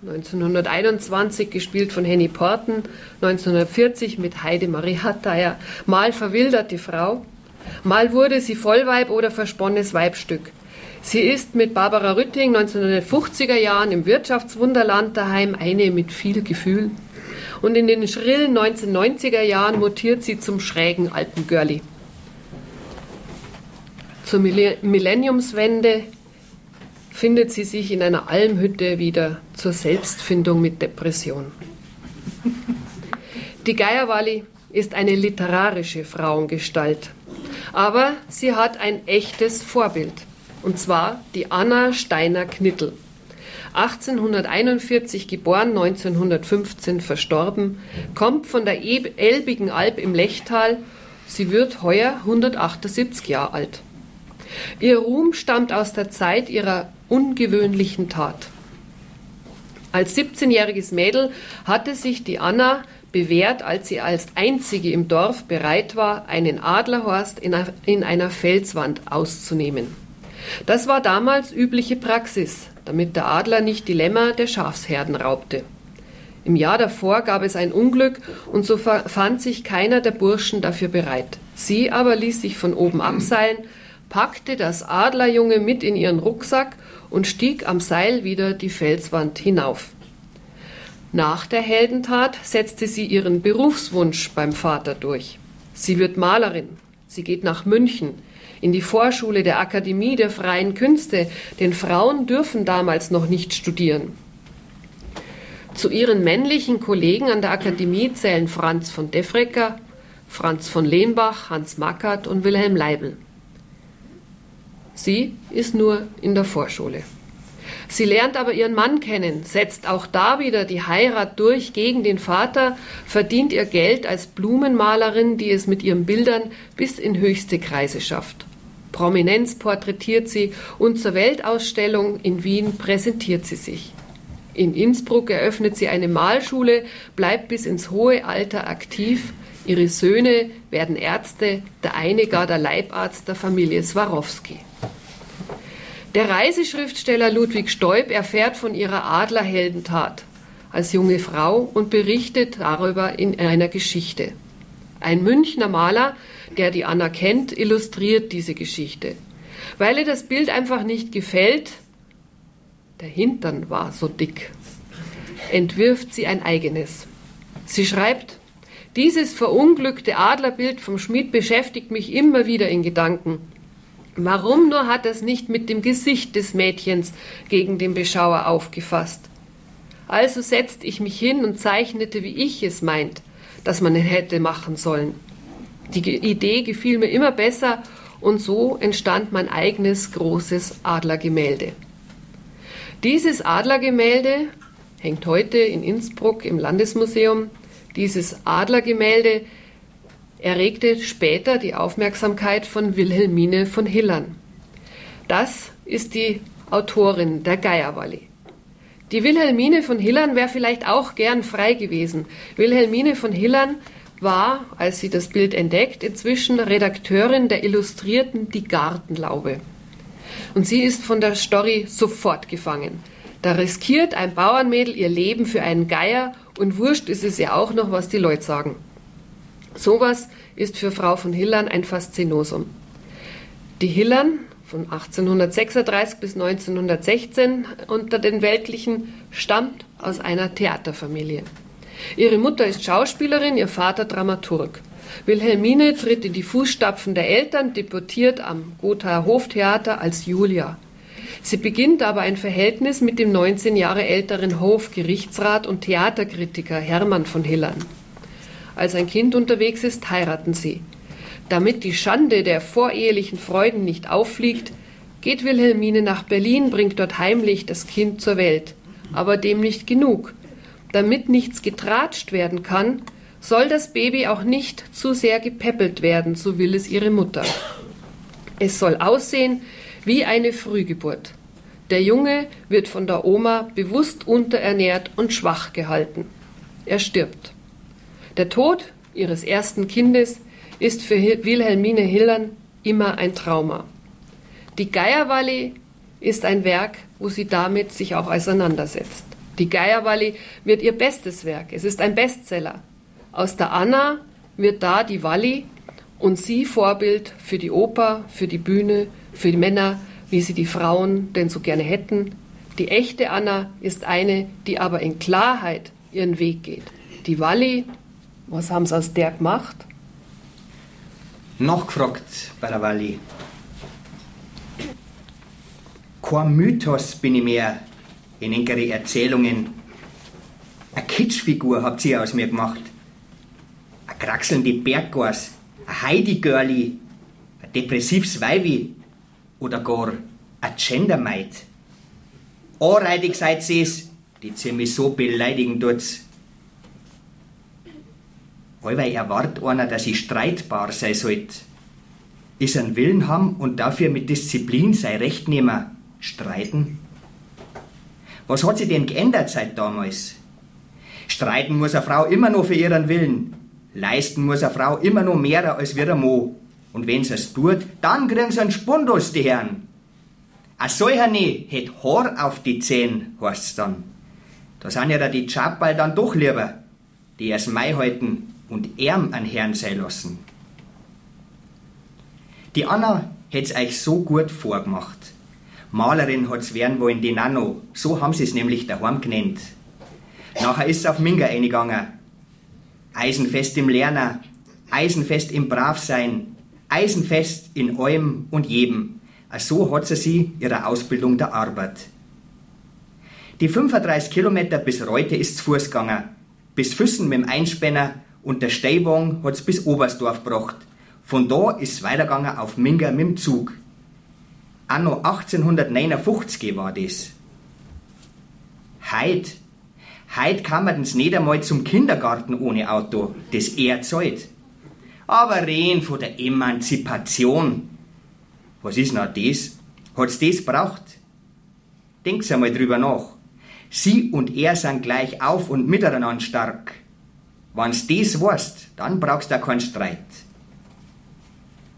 1921 gespielt von Henny Porten, 1940 mit Heidemarie Hatteier, mal verwilderte Frau, mal wurde sie Vollweib oder versponnenes Weibstück. Sie ist mit Barbara Rütting 1950er Jahren im Wirtschaftswunderland daheim eine mit viel Gefühl. Und in den schrillen 1990er Jahren mutiert sie zum schrägen Alpengörli. Zur Millenniumswende findet sie sich in einer Almhütte wieder zur Selbstfindung mit Depression. Die Geierwalli ist eine literarische Frauengestalt, aber sie hat ein echtes Vorbild, und zwar die Anna Steiner-Knittel. 1841 geboren, 1915 verstorben, kommt von der Elbigen Alb im Lechtal. Sie wird heuer 178 Jahre alt. Ihr Ruhm stammt aus der Zeit ihrer ungewöhnlichen Tat. Als 17-jähriges Mädel hatte sich die Anna bewährt, als sie als einzige im Dorf bereit war, einen Adlerhorst in einer Felswand auszunehmen. Das war damals übliche Praxis, damit der Adler nicht die Lämmer der Schafsherden raubte. Im Jahr davor gab es ein Unglück und so fand sich keiner der Burschen dafür bereit. Sie aber ließ sich von oben abseilen, packte das Adlerjunge mit in ihren Rucksack und stieg am Seil wieder die Felswand hinauf. Nach der Heldentat setzte sie ihren Berufswunsch beim Vater durch. Sie wird Malerin, sie geht nach München. In die Vorschule der Akademie der freien Künste, denn Frauen dürfen damals noch nicht studieren. Zu ihren männlichen Kollegen an der Akademie zählen Franz von Defrecker, Franz von Lehnbach, Hans Mackert und Wilhelm Leibel. Sie ist nur in der Vorschule. Sie lernt aber ihren Mann kennen, setzt auch da wieder die Heirat durch gegen den Vater, verdient ihr Geld als Blumenmalerin, die es mit ihren Bildern bis in höchste Kreise schafft. Prominenz porträtiert sie und zur Weltausstellung in Wien präsentiert sie sich. In Innsbruck eröffnet sie eine Malschule, bleibt bis ins hohe Alter aktiv. Ihre Söhne werden Ärzte, der eine gar der Leibarzt der Familie Swarovski. Der Reiseschriftsteller Ludwig Stoib erfährt von ihrer Adlerheldentat als junge Frau und berichtet darüber in einer Geschichte. Ein Münchner Maler, der die Anna kennt, illustriert diese Geschichte. Weil ihr das Bild einfach nicht gefällt, der Hintern war so dick, entwirft sie ein eigenes. Sie schreibt, dieses verunglückte Adlerbild vom Schmied beschäftigt mich immer wieder in Gedanken. Warum nur hat es nicht mit dem Gesicht des Mädchens gegen den Beschauer aufgefasst? Also setzte ich mich hin und zeichnete, wie ich es meint, dass man es hätte machen sollen. Die Idee gefiel mir immer besser und so entstand mein eigenes großes Adlergemälde. Dieses Adlergemälde hängt heute in Innsbruck im Landesmuseum. Dieses Adlergemälde erregte später die Aufmerksamkeit von Wilhelmine von Hillern. Das ist die Autorin der Geierwalli. Die Wilhelmine von Hillern wäre vielleicht auch gern frei gewesen. Wilhelmine von Hillern war, als sie das Bild entdeckt, inzwischen Redakteurin der Illustrierten Die Gartenlaube. Und sie ist von der Story sofort gefangen. Da riskiert ein Bauernmädel ihr Leben für einen Geier und wurscht ist es ja auch noch, was die Leute sagen. Sowas ist für Frau von Hillern ein Faszinosum. Die Hillern von 1836 bis 1916 unter den Weltlichen stammt aus einer Theaterfamilie. Ihre Mutter ist Schauspielerin, ihr Vater Dramaturg. Wilhelmine tritt in die Fußstapfen der Eltern, deportiert am Gothaer Hoftheater als Julia. Sie beginnt aber ein Verhältnis mit dem 19 Jahre älteren Hofgerichtsrat und Theaterkritiker Hermann von Hillern. Als ein Kind unterwegs ist, heiraten sie. Damit die Schande der vorehelichen Freuden nicht auffliegt, geht Wilhelmine nach Berlin, bringt dort heimlich das Kind zur Welt. Aber dem nicht genug. Damit nichts getratscht werden kann, soll das Baby auch nicht zu sehr gepäppelt werden, so will es ihre Mutter. Es soll aussehen wie eine Frühgeburt. Der Junge wird von der Oma bewusst unterernährt und schwach gehalten. Er stirbt. Der Tod ihres ersten Kindes ist für Wilhelmine Hillern immer ein Trauma. Die Geierwalli ist ein Werk, wo sie damit sich auch auseinandersetzt. Die Geierwalli wird ihr bestes Werk. Es ist ein Bestseller. Aus der Anna wird da die Walli und sie Vorbild für die Oper, für die Bühne, für die Männer, wie sie die Frauen denn so gerne hätten. Die echte Anna ist eine, die aber in Klarheit ihren Weg geht. Die Walli was haben sie aus der gemacht? Nachgefragt bei der Walli. Kein Mythos bin ich mehr in enkere Erzählungen. Eine Kitschfigur habt ihr aus mir gemacht. Ein kraxelnde Berggas, ein Heidi-Girli, ein depressives Weibi oder gar ein Gendermeid. Anreitig seid ihr's, die ziemlich so beleidigen tut's. Allweil erwartet einer, dass ich streitbar sein sollte. Ist einen Willen haben und dafür mit Disziplin sein Recht nehmen, streiten? Was hat sich denn geändert seit damals? Streiten muss eine Frau immer noch für ihren Willen. Leisten muss eine Frau immer noch mehr als wir Mo. Und wenn sie es tut, dann kriegen sie einen Spundus, die Herren. A solcher ne hätt Haar auf die Zehen, heißt's dann. Da sind ja die Chappal dann doch lieber, die erst Mai halten und Ärm an Herrn sein lassen. Die Anna hätt's euch so gut vorgemacht. Malerin hat's werden wollen, die Nano. So haben sie's nämlich daheim genannt. Nachher ist's auf Minga eingegangen. Eisenfest im Lerner, eisenfest im Bravsein, eisenfest in allem und jedem. So hat sie sie ihrer Ausbildung der Arbeit. Die 35 Kilometer bis Reute ist zu Fuß gegangen. Bis Füssen mit dem Einspänner und der Steiwagen hat's bis Oberstdorf gebracht. Von da ist es weitergegangen auf Minger mit dem Zug. Anno 1859 war das. Heut, heut kann man das nicht einmal zum Kindergarten ohne Auto, das er zahlt. Aber reden von der Emanzipation. Was ist noch das? Hat's das braucht? Denk's einmal drüber nach. Sie und er sind gleich auf und miteinander stark. Wenn's das weißt, dann brauchst du keinen Streit.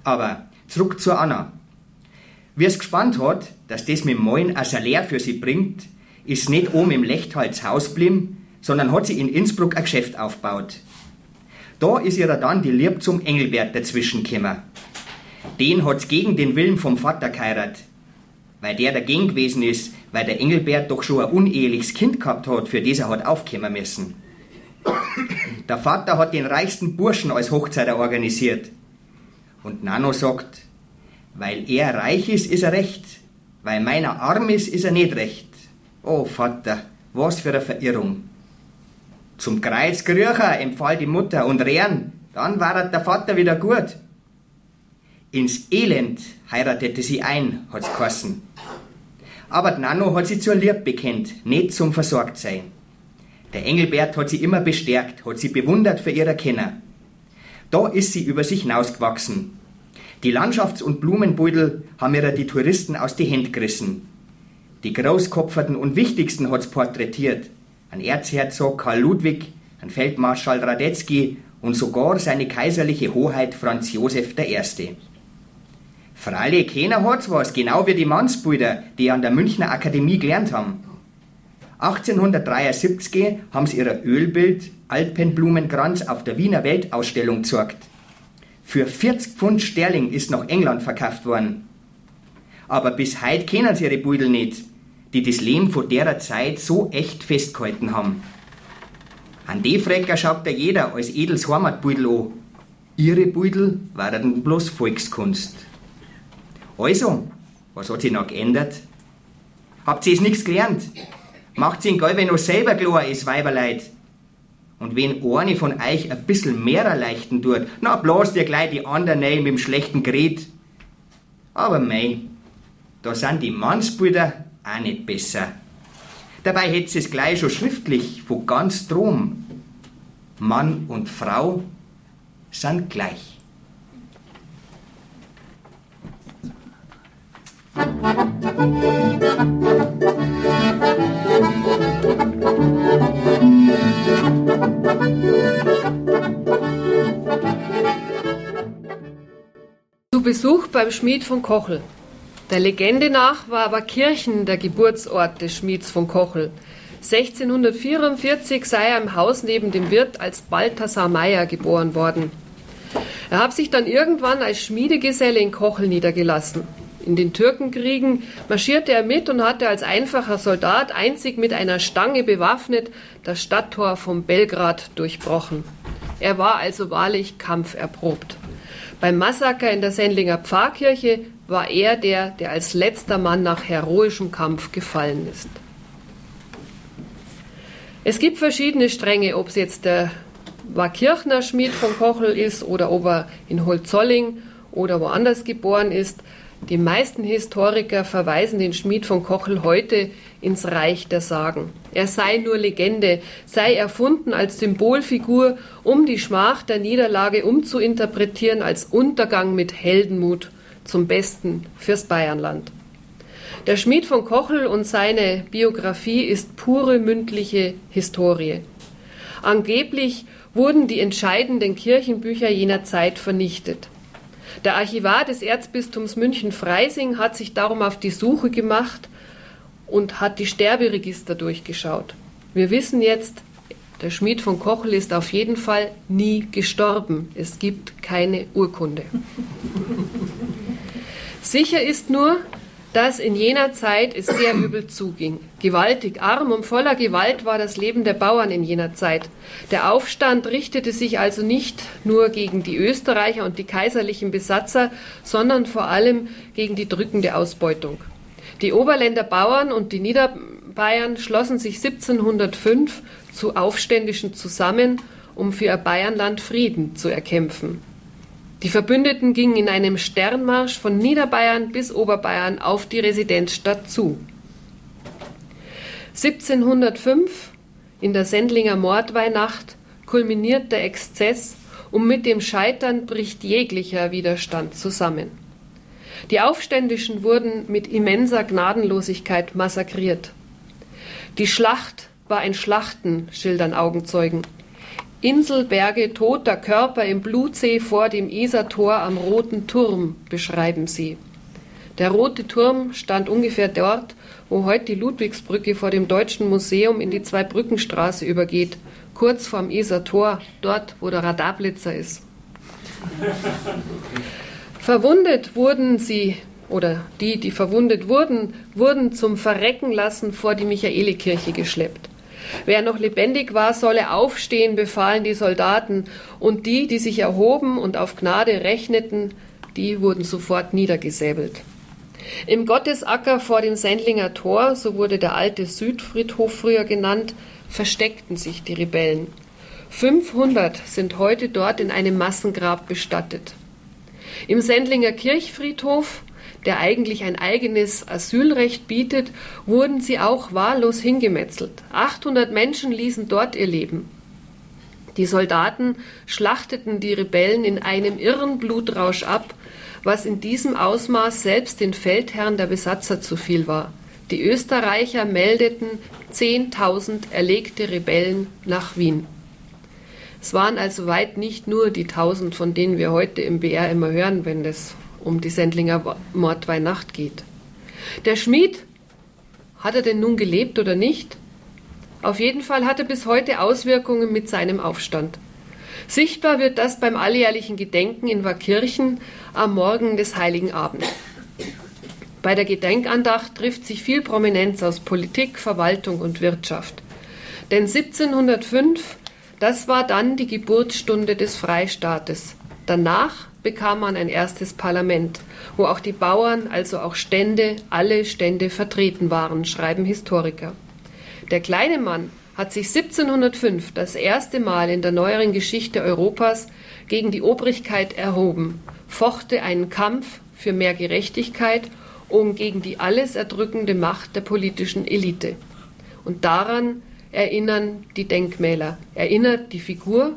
Aber zurück zu Anna. Wie es gespannt hat, dass das mit Moin ein Salär für sie bringt, ist nicht oben im Lechthals Haus geblieben, sondern hat sie in Innsbruck ein Geschäft aufgebaut. Da ist ihr dann die Lieb zum Engelbert dazwischen gekommen. Den hat's gegen den Willen vom Vater geheiratet. Weil der dagegen gewesen ist, weil der Engelbert doch schon ein uneheliches Kind gehabt hat, für das er hat aufkommen müssen. Der Vater hat den reichsten Burschen als Hochzeiter organisiert. Und Nano sagt, weil er reich ist, ist er recht. Weil meiner arm ist, ist er nicht recht. Oh Vater, was für eine Verirrung. Zum Kreuz Grücher empfahl die Mutter und Rehren, dann war der Vater wieder gut. Ins Elend heiratete sie ein, hat's geheißen. Aber Nano hat sie zur Lieb bekennt, nicht zum Versorgtsein. Der Engelbert hat sie immer bestärkt, hat sie bewundert für ihre Kenner. Da ist sie über sich hinausgewachsen. Die Landschafts- und Blumenbeutel haben ihr die Touristen aus die Hände gerissen. Die Großkopferten und Wichtigsten hat's porträtiert. Ein Erzherzog Karl Ludwig, ein Feldmarschall Radetzky und sogar seine kaiserliche Hoheit Franz Josef I. Freilich, keiner hat's was, genau wie die Mannsbrüder, die an der Münchner Akademie gelernt haben. 1873 haben sie ihr Ölbild Alpenblumenkranz auf der Wiener Weltausstellung gezeigt. Für 40 Pfund Sterling ist nach England verkauft worden. Aber bis heute kennen sie ihre Beutel nicht, die das Leben von derer Zeit so echt festgehalten haben. An die Frecker schaut da jeder als edels Heimatbeutel an. Ihre Beutel waren bloß Volkskunst. Also, was hat sich noch geändert? Habt ihr es nichts gelernt? Macht ihn gell, wenn ihr selber klar ist, Weiberleid. Und wenn eine von euch ein bisschen mehr erleichtern tut, na blas dir gleich die anderen rein mit dem schlechten Gerät. Aber mei, da sind die Mannsbrüder auch nicht besser. Dabei hätte sie es gleich schon schriftlich von ganz drum. Mann und Frau sind gleich. Zu Besuch beim Schmied von Kochel. Der Legende nach war aber Kirchen der Geburtsort des Schmieds von Kochel. 1644 sei er im Haus neben dem Wirt als Balthasar Meyer geboren worden. Er hat sich dann irgendwann als Schmiedegeselle in Kochel niedergelassen. In den Türkenkriegen marschierte er mit und hatte als einfacher Soldat einzig mit einer Stange bewaffnet das Stadttor von Belgrad durchbrochen. Er war also wahrlich kampferprobt. Beim Massaker in der Sendlinger Pfarrkirche war er der, der als letzter Mann nach heroischem Kampf gefallen ist. Es gibt verschiedene Stränge, ob es jetzt der Warkirchner Schmied von Kochel ist oder ob er in Holzolling oder woanders geboren ist. Die meisten Historiker verweisen den Schmied von Kochel heute ins Reich der Sagen. Er sei nur Legende, sei erfunden als Symbolfigur, um die Schmach der Niederlage umzuinterpretieren als Untergang mit Heldenmut zum Besten fürs Bayernland. Der Schmied von Kochel und seine Biografie ist pure mündliche Historie. Angeblich wurden die entscheidenden Kirchenbücher jener Zeit vernichtet. Der Archivar des Erzbistums München-Freising hat sich darum auf die Suche gemacht und hat die Sterberegister durchgeschaut. Wir wissen jetzt, der Schmied von Kochel ist auf jeden Fall nie gestorben. Es gibt keine Urkunde. Sicher ist nur, dass in jener Zeit es sehr übel zuging. Gewaltig, arm und voller Gewalt war das Leben der Bauern in jener Zeit. Der Aufstand richtete sich also nicht nur gegen die Österreicher und die kaiserlichen Besatzer, sondern vor allem gegen die drückende Ausbeutung. Die Oberländer Bauern und die Niederbayern schlossen sich 1705 zu Aufständischen zusammen, um für ihr Bayernland Frieden zu erkämpfen. Die Verbündeten gingen in einem Sternmarsch von Niederbayern bis Oberbayern auf die Residenzstadt zu. 1705, in der Sendlinger Mordweihnacht, kulminiert der Exzess und mit dem Scheitern bricht jeglicher Widerstand zusammen. Die Aufständischen wurden mit immenser Gnadenlosigkeit massakriert. Die Schlacht war ein Schlachten, schildern Augenzeugen. Inselberge toter Körper im Blutsee vor dem Isartor am Roten Turm beschreiben sie. Der Rote Turm stand ungefähr dort, wo heute die Ludwigsbrücke vor dem Deutschen Museum in die Zweibrückenstraße übergeht, kurz vorm Isartor, dort, wo der Radarblitzer ist. Verwundet wurden sie, oder die, die verwundet wurden, wurden zum Verrecken lassen vor die Michaelikirche geschleppt. Wer noch lebendig war, solle aufstehen, befahlen die Soldaten, und die, die sich erhoben und auf Gnade rechneten, die wurden sofort niedergesäbelt. Im Gottesacker vor dem Sendlinger Tor, so wurde der alte Südfriedhof früher genannt, versteckten sich die Rebellen. 500 sind heute dort in einem Massengrab bestattet. Im Sendlinger Kirchfriedhof der eigentlich ein eigenes Asylrecht bietet, wurden sie auch wahllos hingemetzelt. 800 Menschen ließen dort ihr Leben. Die Soldaten schlachteten die Rebellen in einem irren Blutrausch ab, was in diesem Ausmaß selbst den Feldherren der Besatzer zu viel war. Die Österreicher meldeten 10.000 erlegte Rebellen nach Wien. Es waren also weit nicht nur die 1000, von denen wir heute im BR immer hören, wenn das um die Sendlinger Mordweihnacht geht. Der Schmied, hat er denn nun gelebt oder nicht? Auf jeden Fall hat er bis heute Auswirkungen mit seinem Aufstand. Sichtbar wird das beim alljährlichen Gedenken in Warkirchen am Morgen des Heiligen Abends. Bei der Gedenkandacht trifft sich viel Prominenz aus Politik, Verwaltung und Wirtschaft. Denn 1705, das war dann die Geburtsstunde des Freistaates. Danach bekam man ein erstes Parlament, wo auch die Bauern, also auch Stände, alle Stände vertreten waren, schreiben Historiker. Der kleine Mann hat sich 1705 das erste Mal in der neueren Geschichte Europas gegen die Obrigkeit erhoben, fochte einen Kampf für mehr Gerechtigkeit und gegen die alles erdrückende Macht der politischen Elite. Und daran erinnern die Denkmäler, erinnert die Figur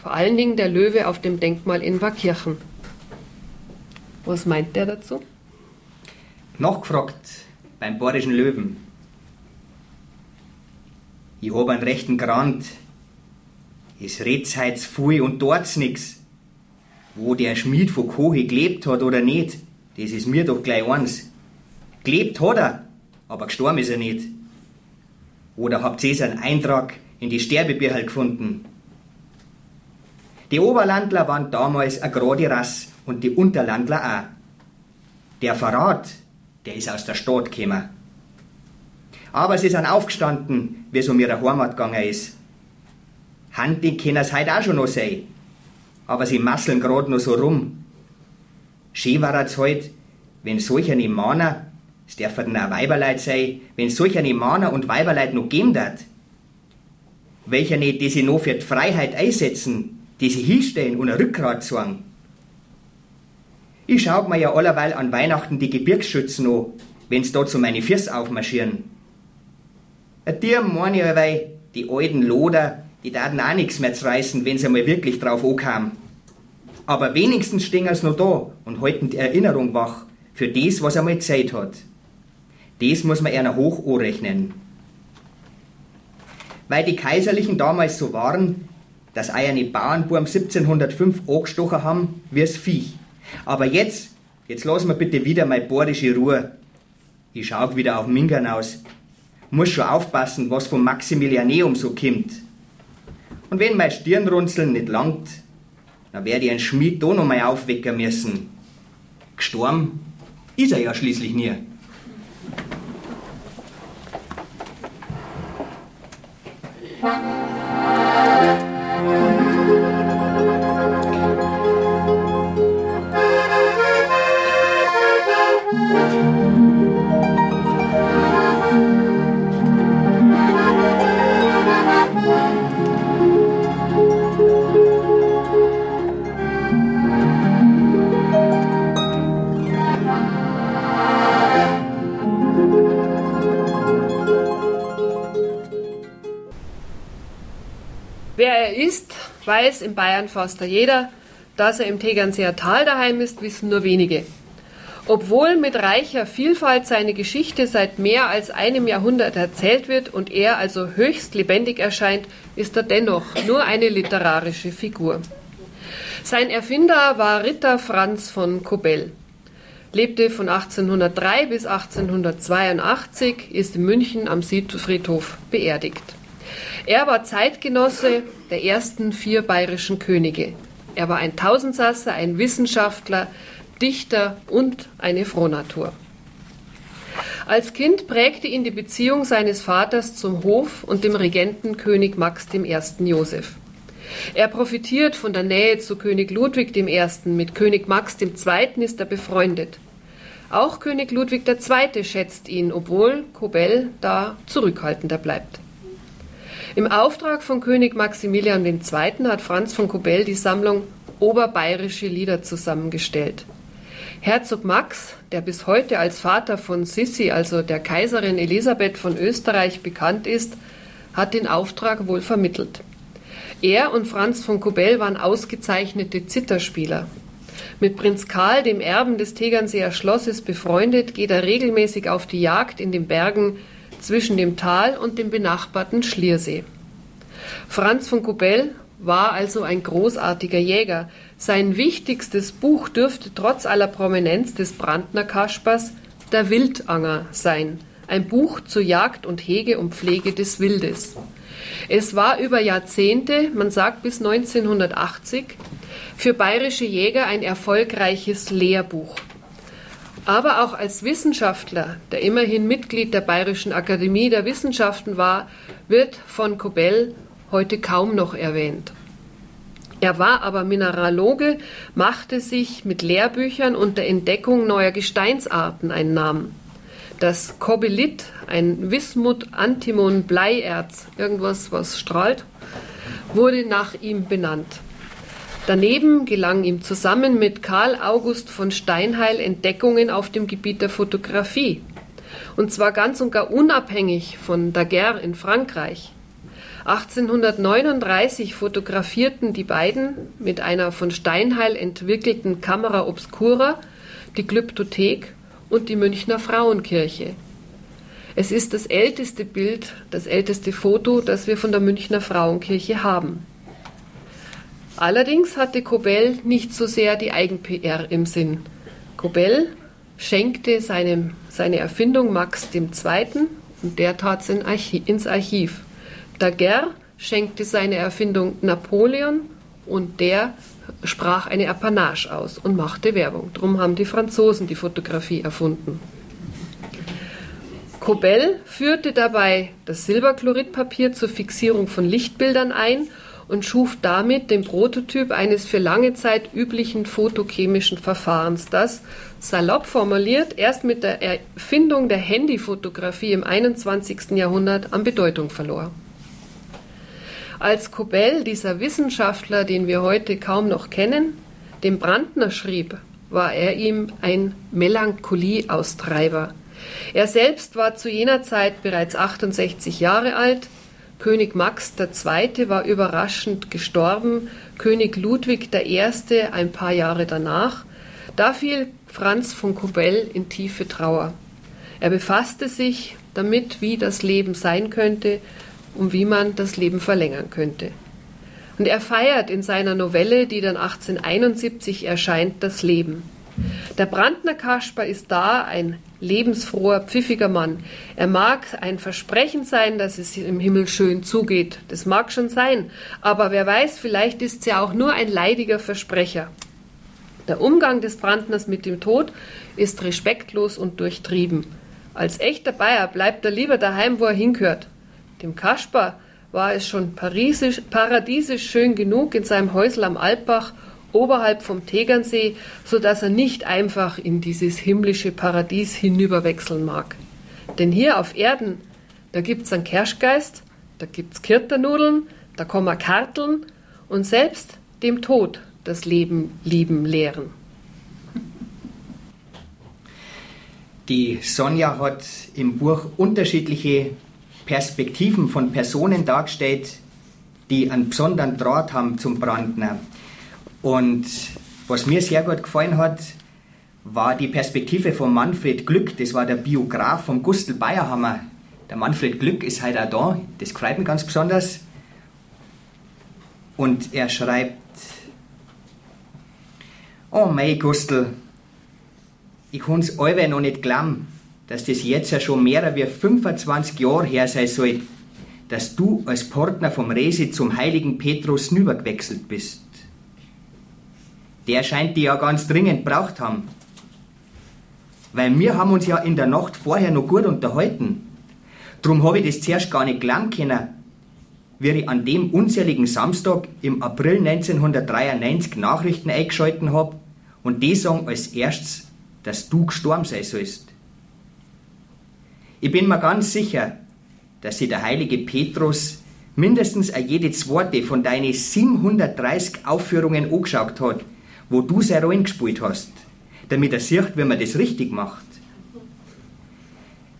vor allen Dingen der Löwe auf dem Denkmal in Warkirchen. Was meint der dazu? Nachgefragt beim Bayerischen Löwen. Ich habe einen rechten Grant. Es redt's heut viel und dort's nix. Wo der Schmied von Kohe gelebt hat oder nicht, das ist mir doch gleich eins. Gelebt hat er, aber gestorben ist er nicht. Oder habt ihr seinen Eintrag in die Sterbebücher gefunden? Die Oberlandler waren damals eine gerade Rasse und die Unterlandler auch. Der Verrat, der ist aus der Stadt gekommen. Aber sie sind aufgestanden, wie es um ihre Heimat gegangen ist. Handig können es heute auch schon noch sein. Aber sie masseln gerade noch so rum. Schön war es heute, wenn solche Mana, es dürfen auch Weiberleut sein, wenn solche Mana und Weiberleut noch geben hat, welche nicht, die sich noch für die Freiheit einsetzen, die sich hinstellen und ein Rückgrat zeigen. Ich schau mir ja allerweil an Weihnachten die Gebirgsschützen an, wenn's dort so meine Füße aufmarschieren. Die meine ich aber, die alten Loder, die taten auch nichts mehr zu reißen, wenn sie mal wirklich drauf ankamen. Aber wenigstens stehen sie noch da und halten die Erinnerung wach für das, was einmal Zeit hat. Das muss man einer hoch anrechnen. Weil die Kaiserlichen damals so waren, dass eine Bauernburm 1705 angestochen haben wie das Viech. Aber jetzt, jetzt lassen wir bitte wieder meine bayerische Ruhe. Ich schau wieder auf Mingern aus. Muss schon aufpassen, was vom Maximilianeum so kommt. Und wenn mein Stirnrunzeln nicht langt, dann werde ich einen Schmied da noch mal aufwecken müssen. Gestorben ist er ja schließlich nie. Weiß in Bayern fast jeder. Dass er im Tegernseer Tal daheim ist, wissen nur wenige. Obwohl mit reicher Vielfalt seine Geschichte seit mehr als einem Jahrhundert erzählt wird und er also höchst lebendig erscheint, ist er dennoch nur eine literarische Figur. Sein Erfinder war Ritter Franz von Kobell. Lebte von 1803 bis 1882, ist in München am Friedhof beerdigt. Er war Zeitgenosse der ersten vier bayerischen Könige. Er war ein Tausendsasser, ein Wissenschaftler, Dichter und eine Frohnatur. Als Kind prägte ihn die Beziehung seines Vaters zum Hof und dem Regenten König Max I. Joseph. Er profitiert von der Nähe zu König Ludwig I. Mit König Max II. ist er befreundet. Auch König Ludwig II. schätzt ihn, obwohl Kobell da zurückhaltender bleibt. Im Auftrag von König Maximilian II. hat Franz von Kobell die Sammlung Oberbayerische Lieder zusammengestellt. Herzog Max, der bis heute als Vater von Sissi, also der Kaiserin Elisabeth von Österreich, bekannt ist, hat den Auftrag wohl vermittelt. Er und Franz von Kobell waren ausgezeichnete Zitterspieler. Mit Prinz Karl, dem Erben des Tegernseer Schlosses, befreundet, geht er regelmäßig auf die Jagd in den Bergen zwischen dem Tal und dem benachbarten Schliersee. Franz von Kobell war also ein großartiger Jäger. Sein wichtigstes Buch dürfte trotz aller Prominenz des Brandner Kaspers Der Wildanger sein, ein Buch zur Jagd und Hege und Pflege des Wildes. Es war über Jahrzehnte, man sagt bis 1980, für bayerische Jäger ein erfolgreiches Lehrbuch. Aber auch als Wissenschaftler, der immerhin Mitglied der Bayerischen Akademie der Wissenschaften war, wird von Kobell heute kaum noch erwähnt. Er war aber Mineraloge, machte sich mit Lehrbüchern und der Entdeckung neuer Gesteinsarten einen Namen. Das Kobelit, ein Wismut Antimon Bleierz, irgendwas, was strahlt, wurde nach ihm benannt. Daneben gelang ihm zusammen mit Karl August von Steinheil Entdeckungen auf dem Gebiet der Fotografie. Und zwar ganz und gar unabhängig von Daguerre in Frankreich. 1839 fotografierten die beiden mit einer von Steinheil entwickelten Kamera Obscura die Glyptothek und die Münchner Frauenkirche. Es ist das älteste Bild, das älteste Foto, das wir von der Münchner Frauenkirche haben. Allerdings hatte Kobell nicht so sehr die Eigen-PR im Sinn. Kobell schenkte seinem, seine Erfindung Max II. und der tat es ins Archiv. Daguerre schenkte seine Erfindung Napoleon und der sprach eine Apanage aus und machte Werbung. Darum haben die Franzosen die Fotografie erfunden. Cobell führte dabei das Silberchloridpapier zur Fixierung von Lichtbildern ein und schuf damit den Prototyp eines für lange Zeit üblichen photochemischen Verfahrens, das, salopp formuliert, erst mit der Erfindung der Handyfotografie im 21. Jahrhundert an Bedeutung verlor. Als Kobell, dieser Wissenschaftler, den wir heute kaum noch kennen, dem Brandner schrieb, war er ihm ein Melancholie-Austreiber. Er selbst war zu jener Zeit bereits 68 Jahre alt. König Max II. war überraschend gestorben, König Ludwig I. ein paar Jahre danach. Da fiel Franz von Kobell in tiefe Trauer. Er befasste sich damit, wie das Leben sein könnte, und wie man das Leben verlängern könnte. Und er feiert in seiner Novelle, die dann 1871 erscheint, das Leben. Der Brandner Kasper ist da ein lebensfroher, pfiffiger Mann. Er mag ein Versprechen sein, dass es im Himmel schön zugeht. Das mag schon sein. Aber wer weiß, vielleicht ist es ja auch nur ein leidiger Versprecher. Der Umgang des Brandners mit dem Tod ist respektlos und durchtrieben. Als echter Bayer bleibt er lieber daheim, wo er hingehört. Dem Kasper war es schon paradiesisch schön genug in seinem Häusl am Alpbach oberhalb vom Tegernsee, so dass er nicht einfach in dieses himmlische Paradies hinüberwechseln mag. Denn hier auf Erden, da gibt's einen Kerschgeist, da gibt's Kirternudeln, da kommen Karteln und selbst dem Tod das Leben lieben lehren. Die Sonja hat im Buch unterschiedliche Perspektiven von Personen dargestellt, die einen besonderen Draht haben zum Brandner. Und was mir sehr gut gefallen hat, war die Perspektive von Manfred Glück. Das war der Biograf von Gustl Bayerhammer. Der Manfred Glück ist heute auch da. Das freut mich ganz besonders. Und er schreibt: Oh, mei Gustl, ich kann's allweil noch nicht glauben, dass das jetzt ja schon mehr als 25 Jahre her sein soll, dass du als Partner vom Resi zum heiligen Petrus gewechselt bist. Der scheint die ja ganz dringend braucht haben. Weil wir haben uns ja in der Nacht vorher noch gut unterhalten. Drum habe ich das zuerst gar nicht glauben können, wie ich an dem unzähligen Samstag im April 1993 Nachrichten eingeschalten habe und die sagen als erstes, dass du gestorben sein sollst. Ich bin mir ganz sicher, dass sich der heilige Petrus mindestens jede zweite von deinen 730 Aufführungen angeschaut hat, wo du seine Rollen gespielt hast, damit er sieht, wie man das richtig macht.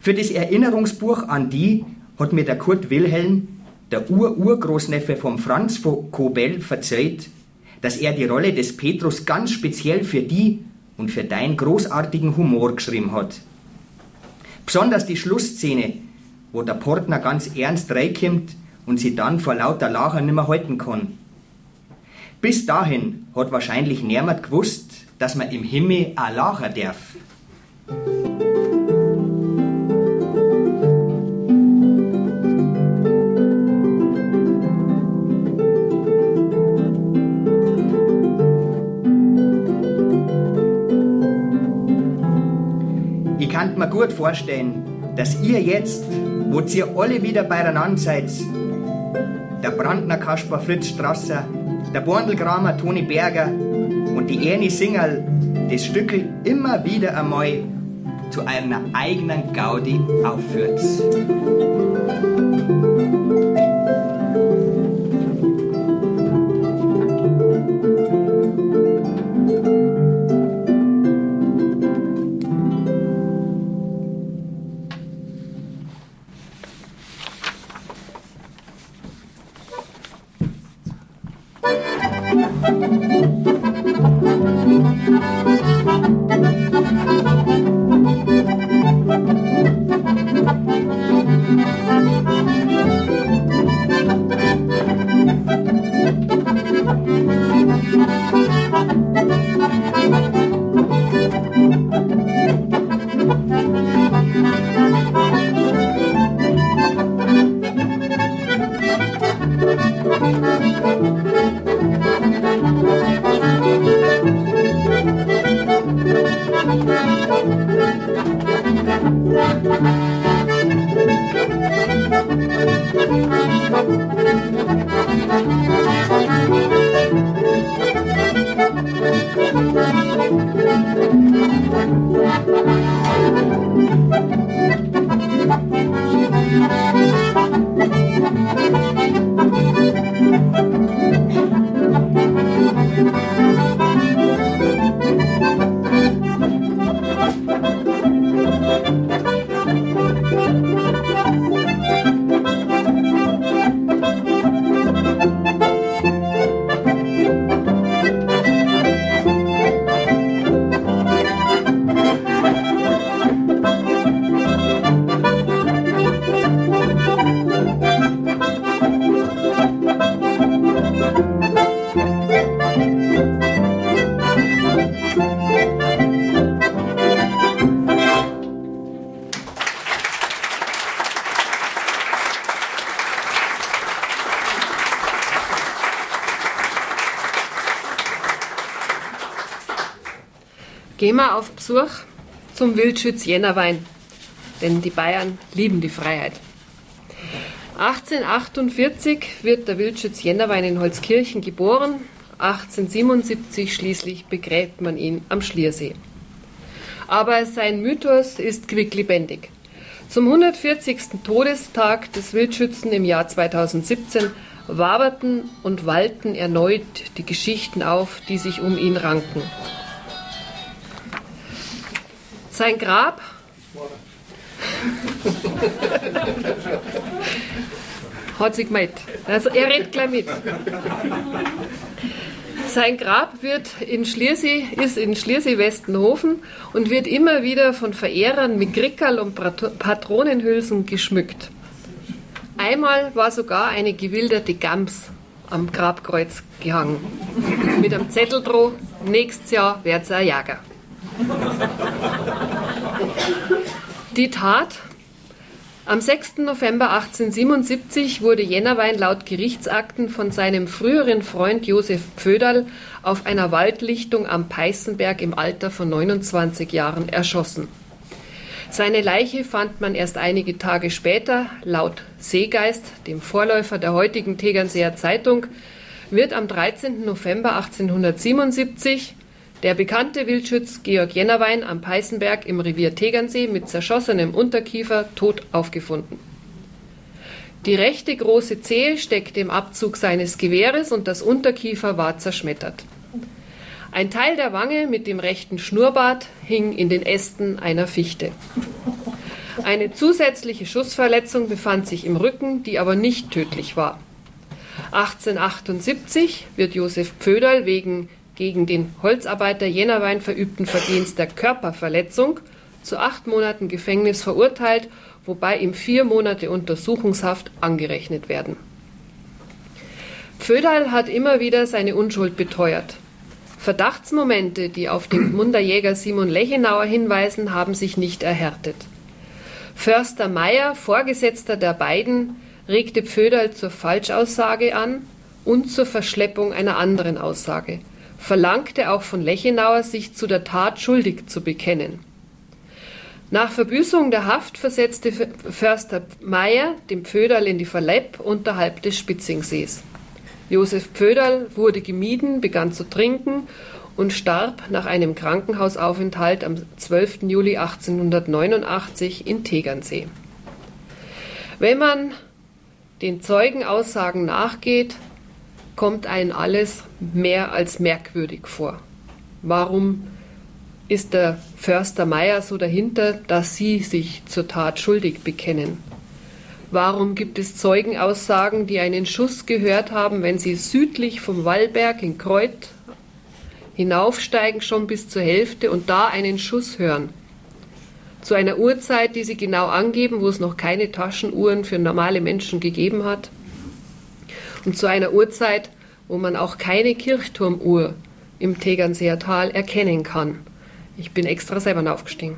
Für das Erinnerungsbuch an die hat mir der Kurt Wilhelm, der Ur-Urgroßneffe von Franz von Kobel, verzeiht, dass er die Rolle des Petrus ganz speziell für die und für deinen großartigen Humor geschrieben hat. Besonders die Schlussszene, wo der Portner ganz ernst reinkommt und sie dann vor lauter Lacher nimmer halten kann. Bis dahin hat wahrscheinlich niemand gewusst, dass man im Himmel auch lachen darf. Ich kann mir gut vorstellen, dass ihr jetzt, wo ihr alle wieder beieinander seid, der Brandner Kaspar Fritz Strasser, der Borndelgramer Toni Berger und die Ernie Singerl das Stückel immer wieder einmal zu einer eigenen Gaudi aufführt. Gehen zum Wildschütz Jännerwein, denn die Bayern lieben die Freiheit. 1848 wird der Wildschütz Jännerwein in Holzkirchen geboren, 1877 schließlich begräbt man ihn am Schliersee. Aber sein Mythos ist quicklebendig. Zum 140. Todestag des Wildschützen im Jahr 2017 waberten und wallten erneut die Geschichten auf, die sich um ihn ranken. Sein Grab Hat sich gemeldet. Also er redet gleich mit. Sein Grab wird in Schliersee, ist in Schliersee-Westenhofen und wird immer wieder von Verehrern mit Grickerl und Patronenhülsen geschmückt. Einmal war sogar eine gewilderte Gams am Grabkreuz gehangen. Mit einem Zettel drauf, nächstes Jahr wird's ein Jäger. Die Tat am 6. November 1877 wurde Jennerwein laut Gerichtsakten von seinem früheren Freund Josef Pföderl auf einer Waldlichtung am Peißenberg im Alter von 29 Jahren erschossen. Seine Leiche fand man erst einige Tage später. Laut Seegeist, dem Vorläufer der heutigen Tegernseer Zeitung, wird am 13. November 1877 der bekannte Wildschütz Georg Jennerwein am Peißenberg im Revier Tegernsee mit zerschossenem Unterkiefer tot aufgefunden. Die rechte große Zehe steckte im Abzug seines Gewehres und das Unterkiefer war zerschmettert. Ein Teil der Wange mit dem rechten Schnurrbart hing in den Ästen einer Fichte. Eine zusätzliche Schussverletzung befand sich im Rücken, die aber nicht tödlich war. 1878 wird Josef Pföderl wegen gegen den Holzarbeiter Jennerwein verübten Verdienst der Körperverletzung zu acht Monaten Gefängnis verurteilt, wobei ihm vier Monate Untersuchungshaft angerechnet werden. Pföderl hat immer wieder seine Unschuld beteuert. Verdachtsmomente, die auf den Munderjäger Simon Lechenauer hinweisen, haben sich nicht erhärtet. Förster Meyer, Vorgesetzter der beiden, regte Pföderl zur Falschaussage an und zur Verschleppung einer anderen Aussage – verlangte auch von Lechenauer, sich zu der Tat schuldig zu bekennen. Nach Verbüßung der Haft versetzte Förster Meyer den Pföderl in die Verlepp unterhalb des Spitzingsees. Josef Pföderl wurde gemieden, begann zu trinken und starb nach einem Krankenhausaufenthalt am 12. Juli 1889 in Tegernsee. Wenn man den Zeugenaussagen nachgeht, kommt einem alles mehr als merkwürdig vor. Warum ist der Förster Meier so dahinter, dass Sie sich zur Tat schuldig bekennen? Warum gibt es Zeugenaussagen, die einen Schuss gehört haben, wenn sie südlich vom Wallberg in Kreuth hinaufsteigen, schon bis zur Hälfte und da einen Schuss hören? Zu einer Uhrzeit, die sie genau angeben, wo es noch keine Taschenuhren für normale Menschen gegeben hat? Und zu einer Uhrzeit, wo man auch keine Kirchturmuhr im Tegernseer Tal erkennen kann. Ich bin extra selber aufgestiegen.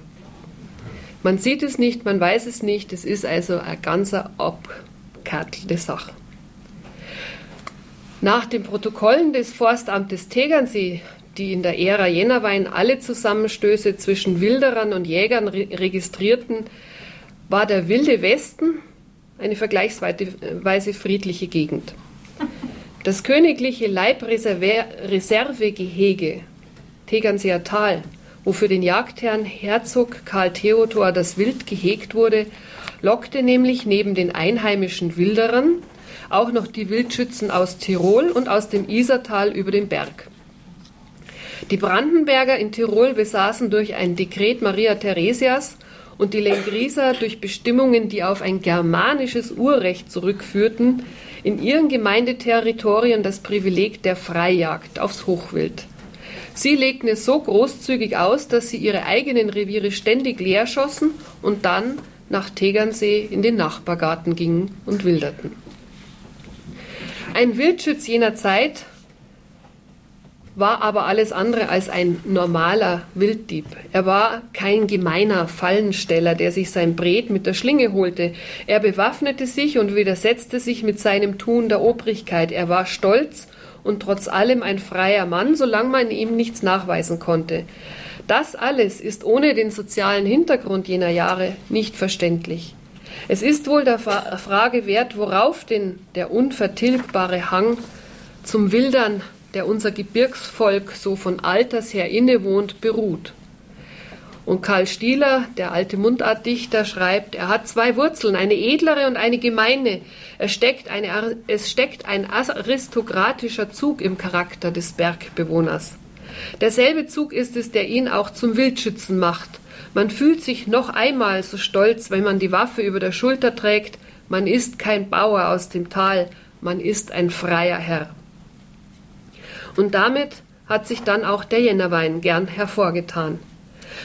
Man sieht es nicht, man weiß es nicht, es ist also eine ganz abgekartelte Sache. Nach den Protokollen des Forstamtes Tegernsee, die in der Ära Jennerwein alle Zusammenstöße zwischen Wilderern und Jägern re registrierten, war der Wilde Westen eine vergleichsweise friedliche Gegend. Das königliche Leibreservegehege Tegernseer Tal, wo für den Jagdherrn Herzog Karl Theodor das Wild gehegt wurde, lockte nämlich neben den einheimischen Wilderern auch noch die Wildschützen aus Tirol und aus dem Isertal über den Berg. Die Brandenberger in Tirol besaßen durch ein Dekret Maria Theresias und die Lengrieser durch Bestimmungen, die auf ein germanisches Urrecht zurückführten, in ihren Gemeindeterritorien das Privileg der Freijagd aufs Hochwild. Sie legten es so großzügig aus, dass sie ihre eigenen Reviere ständig leer schossen und dann nach Tegernsee in den Nachbargarten gingen und wilderten. Ein Wildschütz jener Zeit war aber alles andere als ein normaler Wilddieb. Er war kein gemeiner Fallensteller, der sich sein Bret mit der Schlinge holte. Er bewaffnete sich und widersetzte sich mit seinem Tun der Obrigkeit. Er war stolz und trotz allem ein freier Mann, solange man ihm nichts nachweisen konnte. Das alles ist ohne den sozialen Hintergrund jener Jahre nicht verständlich. Es ist wohl der Frage wert, worauf denn der unvertilgbare Hang zum Wildern der unser Gebirgsvolk so von alters her innewohnt, beruht. Und Karl Stieler, der alte Mundartdichter, schreibt, er hat zwei Wurzeln, eine edlere und eine gemeine. Es steckt, eine, es steckt ein aristokratischer Zug im Charakter des Bergbewohners. Derselbe Zug ist es, der ihn auch zum Wildschützen macht. Man fühlt sich noch einmal so stolz, wenn man die Waffe über der Schulter trägt, man ist kein Bauer aus dem Tal, man ist ein freier Herr. Und damit hat sich dann auch der Jännerwein gern hervorgetan.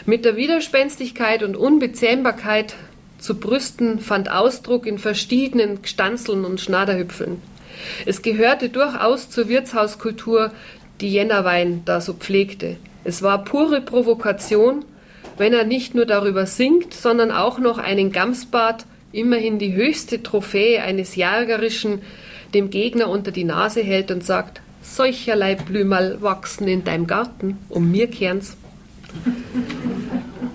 Mit der Widerspenstigkeit und Unbezähmbarkeit zu brüsten fand Ausdruck in verschiedenen Gstanzeln und Schnaderhüpfeln. Es gehörte durchaus zur Wirtshauskultur, die Jännerwein da so pflegte. Es war pure Provokation, wenn er nicht nur darüber singt, sondern auch noch einen Gamsbart, immerhin die höchste Trophäe eines Jägerischen, dem Gegner unter die Nase hält und sagt, solcherlei Blümerl wachsen in deinem Garten, um mir kehren's.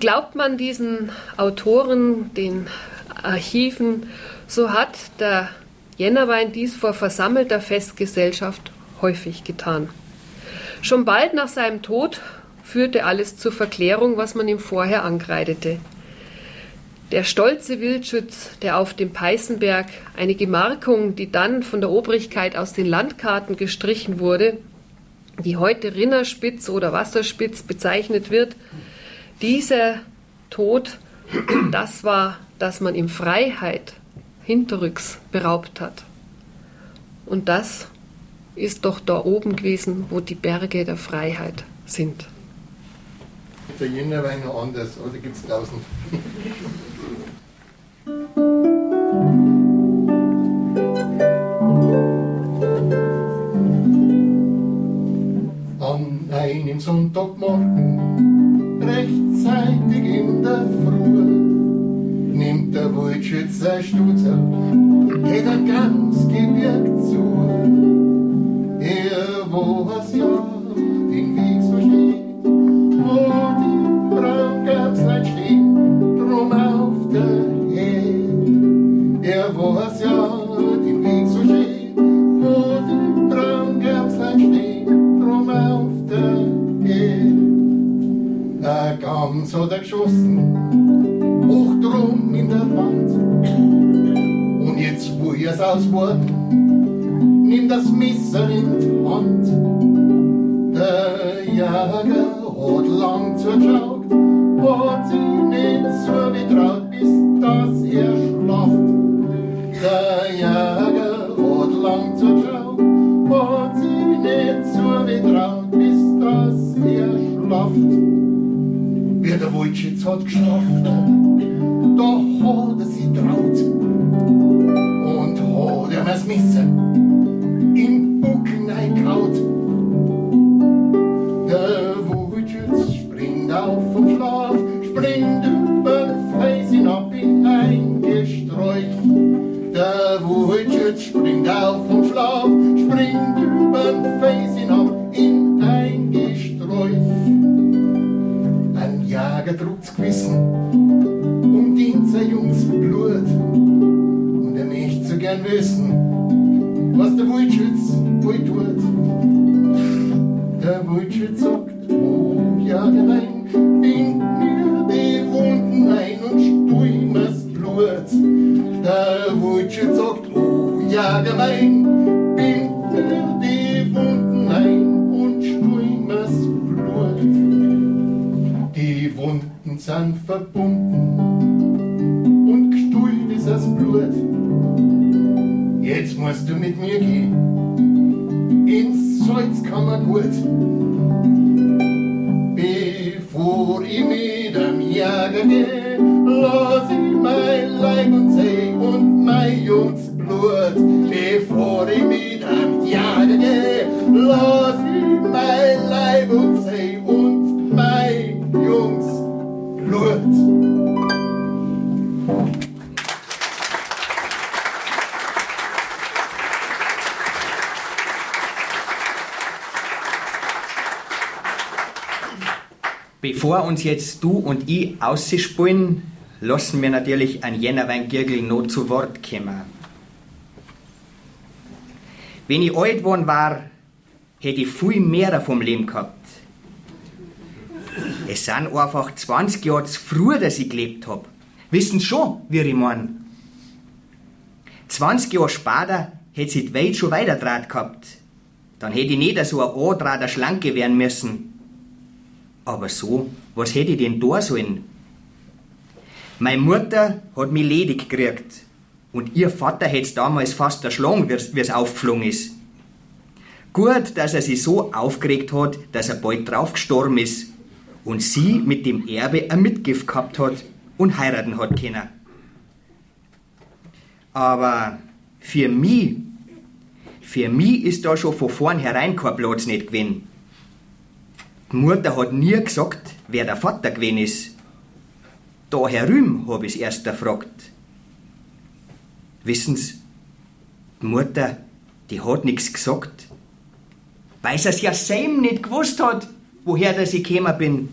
Glaubt man diesen Autoren, den Archiven, so hat der Jännerwein dies vor versammelter Festgesellschaft häufig getan. Schon bald nach seinem Tod führte alles zur Verklärung, was man ihm vorher ankreidete. Der stolze Wildschütz, der auf dem Peißenberg eine Gemarkung, die dann von der Obrigkeit aus den Landkarten gestrichen wurde, die heute Rinnerspitz oder Wasserspitz bezeichnet wird, dieser Tod, das war, dass man ihm Freiheit hinterrücks beraubt hat. Und das ist doch da oben gewesen, wo die Berge der Freiheit sind. Jünger war noch anders, oder gibt es tausend? An einem Sonntagmorgen, rechtzeitig in der Früh, nimmt der Waldschütz ein Stutzer, geht er ganz gebirgt zu. Er weiß ja den Weg Herd. Er weiß ja den Weg so steht, wo die Braungapslein stehen, drum auf der Herd. Der Gams hat er geschossen, hoch drum in der Wand. Und jetzt, wo ihr's auswarten, nimm das Messer in die Hand. Der Jäger hat lang zugeschaut, hat sich nicht so getraut, bis dass er schlaft. Der Jäger hat lang zugeschaut, hat sich nicht so getraut, bis dass er schlaft. Wer der Waldschütz hat geschlafen, da hat er sich traut und hat ihm das Messer im Bucken einkaut. Der Waldschütz springt auf vom Schlaf, auf vom Schlaf, springt über den Fels hinab in ein Gesträuch. Ein Jäger trug's Gewissen um sein Jungs Blut. Und er möchte so gern wissen, was der Waldschütz wohl tut. Der Waldschütz uns jetzt du und ich ausspulen, lassen wir natürlich ein Jännerwein-Girgel noch zu Wort kommen. Wenn ich alt geworden war, hätte ich viel mehr vom Leben gehabt. Es sind einfach 20 Jahre zu früh, dass ich gelebt hab. Wissen schon, wie ich mein. 20 Jahre später hätte sich die Welt schon weiter draht gehabt. Dann hätte ich nicht so ein Andraht Schlanke werden müssen. Aber so, was hätte ich denn da sollen? Meine Mutter hat mich ledig gekriegt. Und ihr Vater hätt's damals fast erschlagen, wie es aufgeflogen ist. Gut, dass er sich so aufgeregt hat, dass er bald drauf gestorben ist und sie mit dem Erbe ein Mitgift gehabt hat und heiraten hat können. Aber für mich, für mich ist da schon von vornherein kein Platz nicht gewesen. Die Mutter hat nie gesagt, wer der Vater gewesen ist. Da herüben hab ich's erst erfragt. Wissen's, die Mutter, die hat nichts gesagt, weil sie es ja selber nicht gewusst hat, woher dass ich gekommen bin.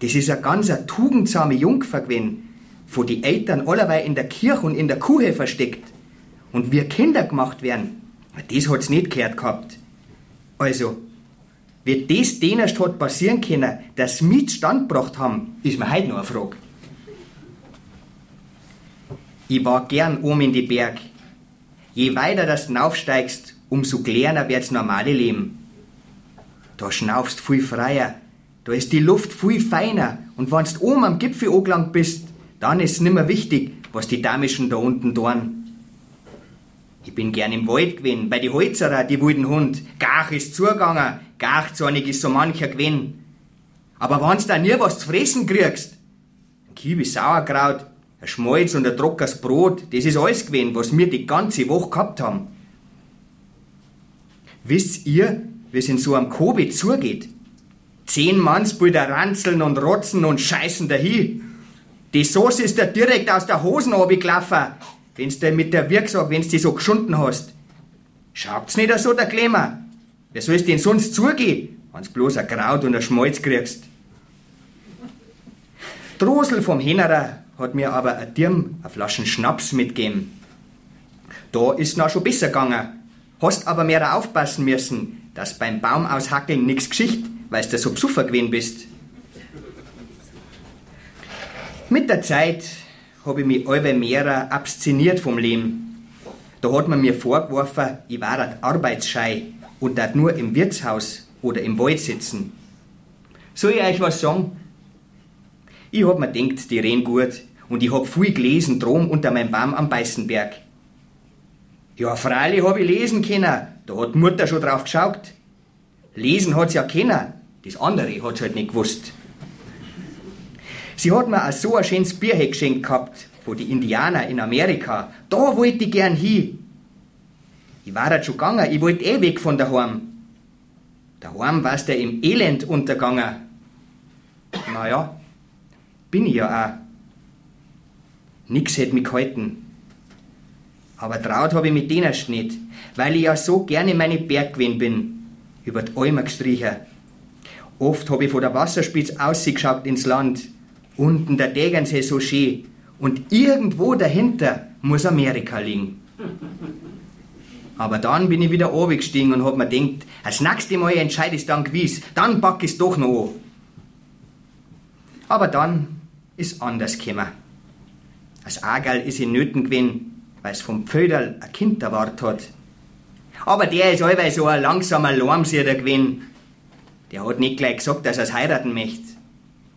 Das ist eine ganz eine tugendsame Jungfer gewesen, wo die Eltern allerweil in der Kirche und in der Kuhe versteckt und wir Kinder gemacht werden. Das hat's nicht gehört gehabt. Also, wie das denen hat passieren können, dass sie mit Stand gebracht haben, ist mir heute noch eine Frage. Ich war gern oben in die Berg. Je weiter das du aufsteigst, umso kleiner wird's normale Leben. Da schnaufst viel freier, da ist die Luft viel feiner und wenn's oben am Gipfel angelangt bist, dann ist nimmer wichtig, was die Damischen da unten tun. Ich bin gern im Wald gewesen, bei die Holzerer, die wilden Hund. Gach ist zugegangen, gachzornig ist so mancher gewesen. Aber wenn's da nie was zu fressen kriegst, ein Kiwi Sauerkraut, ein Schmalz und ein trockenes Brot, das ist alles gewesen, was wir die ganze Woche gehabt haben. Wisst ihr, wie es in so einem Kobe zugeht? Zehn Mannsbilder ranzeln und rotzen und scheißen dahin. Die Soße ist da direkt aus der Hosen gelaufen, wenn's dir mit der Wirksag, wenn's die so geschunden hast. Schaut's nicht so, der Klemmer. Wer soll's denn sonst zugehen, wenn's bloß ein Kraut und ein Schmalz kriegst? Drosel vom Hennerer hat mir aber ein Dirm eine Flaschen Schnaps mitgegeben. Da ist noch schon besser gegangen. Hast aber mehr aufpassen müssen, dass beim Baum aushackeln nix Geschicht, weil's du so psuffer gewesen bist. Mit der Zeit habe ich mich alle mehr abszeniert vom Leben. Da hat man mir vorgeworfen, ich war ein arbeitsschei und dat nur im Wirtshaus oder im Wald sitzen. Soll ich euch was sagen? Ich hab mir denkt, die reden gut und ich hab viel gelesen drum unter meinem Baum am Beißenberg. Ja, freilich hab ich lesen können, da hat Mutter schon drauf geschaut. Lesen hat's ja können, das andere hat's halt nicht gewusst. Sie hat mir auch so ein schönes Bier geschenkt gehabt, wo die Indianer in Amerika. Da wollte ich gern hin. Ich war halt schon gegangen, ich wollte eh weg von daheim. Daheim war's der im Elend untergegangen. Naja, bin ich ja auch. Nix hätt mich gehalten. Aber traut habe ich mit denen nicht, weil ich ja so gerne meine Berg gewesen bin, über die Almer gestrichen. Oft habe ich von der Wasserspitze ausgeschaut ins Land, unten der Degernsee so schön, und irgendwo dahinter muss Amerika liegen. Aber dann bin ich wieder gestiegen und hab mir gedacht, das nächste Mal entscheide ich dann gewiss, dann pack ich's doch noch an. Aber dann ist anders gekommen. Als Agel ist in Nöten gewesen, weil's vom Pföderl ein Kind erwartet hat. Aber der ist allweil so ein langsamer Lärmsieher gewesen. Der hat nicht gleich gesagt, dass er's heiraten möchte.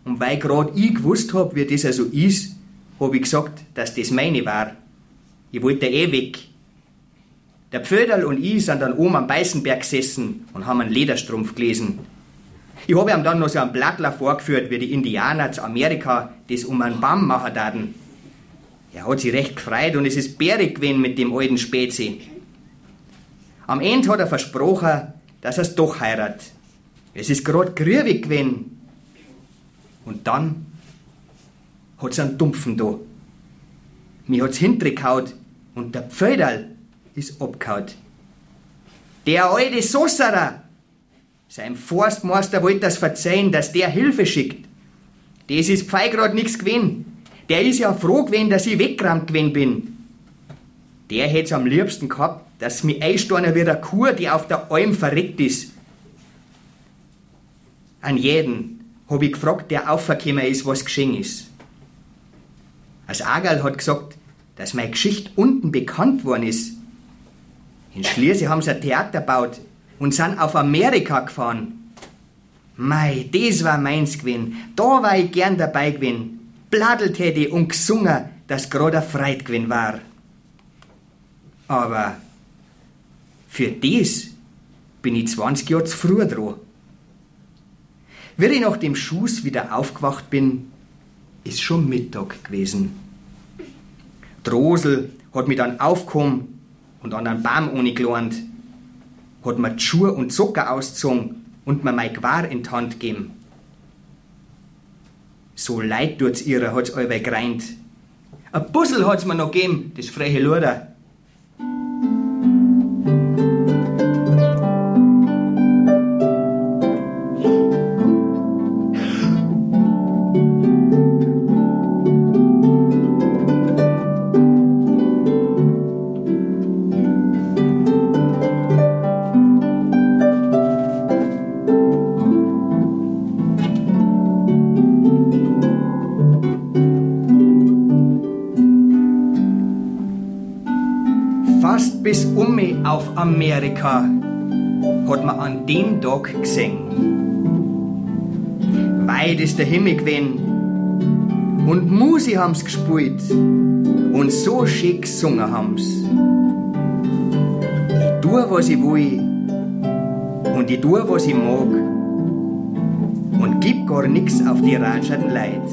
Und weil grad ich gewusst hab, wie das also ist, hab ich gesagt, dass das meine war. Ich wollte eh weg. Der Pföderl und ich sind dann oben am Beißenberg gesessen und haben einen Lederstrumpf gelesen. Ich habe ihm dann noch so einen Blattler vorgeführt, wie die Indianer zu Amerika das um einen Baum machen taten. Er hat sich recht gefreut und es ist bärig gewesen mit dem alten Spezi. Am Ende hat er versprochen, dass er's doch heiratet. Es ist grad grübig gewesen. Und dann hat's einen Dumpfen da. Mir hat's hintergehaut und der Pföderl ist abgehaut. Der alte Sosserer, sein Forstmeister wollte das verzeihen, dass der Hilfe schickt. Das ist Pfei grad nix gewesen. Der ist ja froh gewesen, dass ich weggerannt gewesen bin. Der hätt's am liebsten gehabt, dass mich einsteiner wie eine Kuh, die auf der Alm verreckt ist. An jeden hab ich gefragt, der aufgekommen ist, was geschehen ist. Als Agal hat gesagt, dass meine Geschichte unten bekannt worden ist. In Schliersee haben sie ein Theater gebaut und sind auf Amerika gefahren. Mei, das war meins gewesen. Da war ich gern dabei gewesen. Bladdelt hätte und gesungen, dass grad ein Freit gewesen war. Aber für das bin ich 20 Jahre zu früh dran. Wie ich nach dem Schuss wieder aufgewacht bin, ist schon Mittag gewesen. Drosel hat mich dann aufgekommen und an einen Baum ohne gelernt, hat mir die Schuhe und Zucker ausgezogen und mir mein Gewar in die Hand gegeben. So leid tut's ihrer, hat's euer gereint. Ein Bussel hat's mir noch gegeben, das freche Luder. Amerika hat man an dem Tag gesehen. Weit ist der Himmel gewesen und Musi haben's gespielt und so schick gesungen haben's. Ich tu, was ich will und ich tu, was ich mag und gib gar nix auf die ratscherten Leid.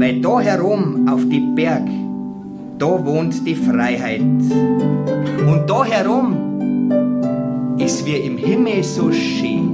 Weil da herum auf die Berg da wohnt die Freiheit. Und da herum ist wie im Himmel so schön.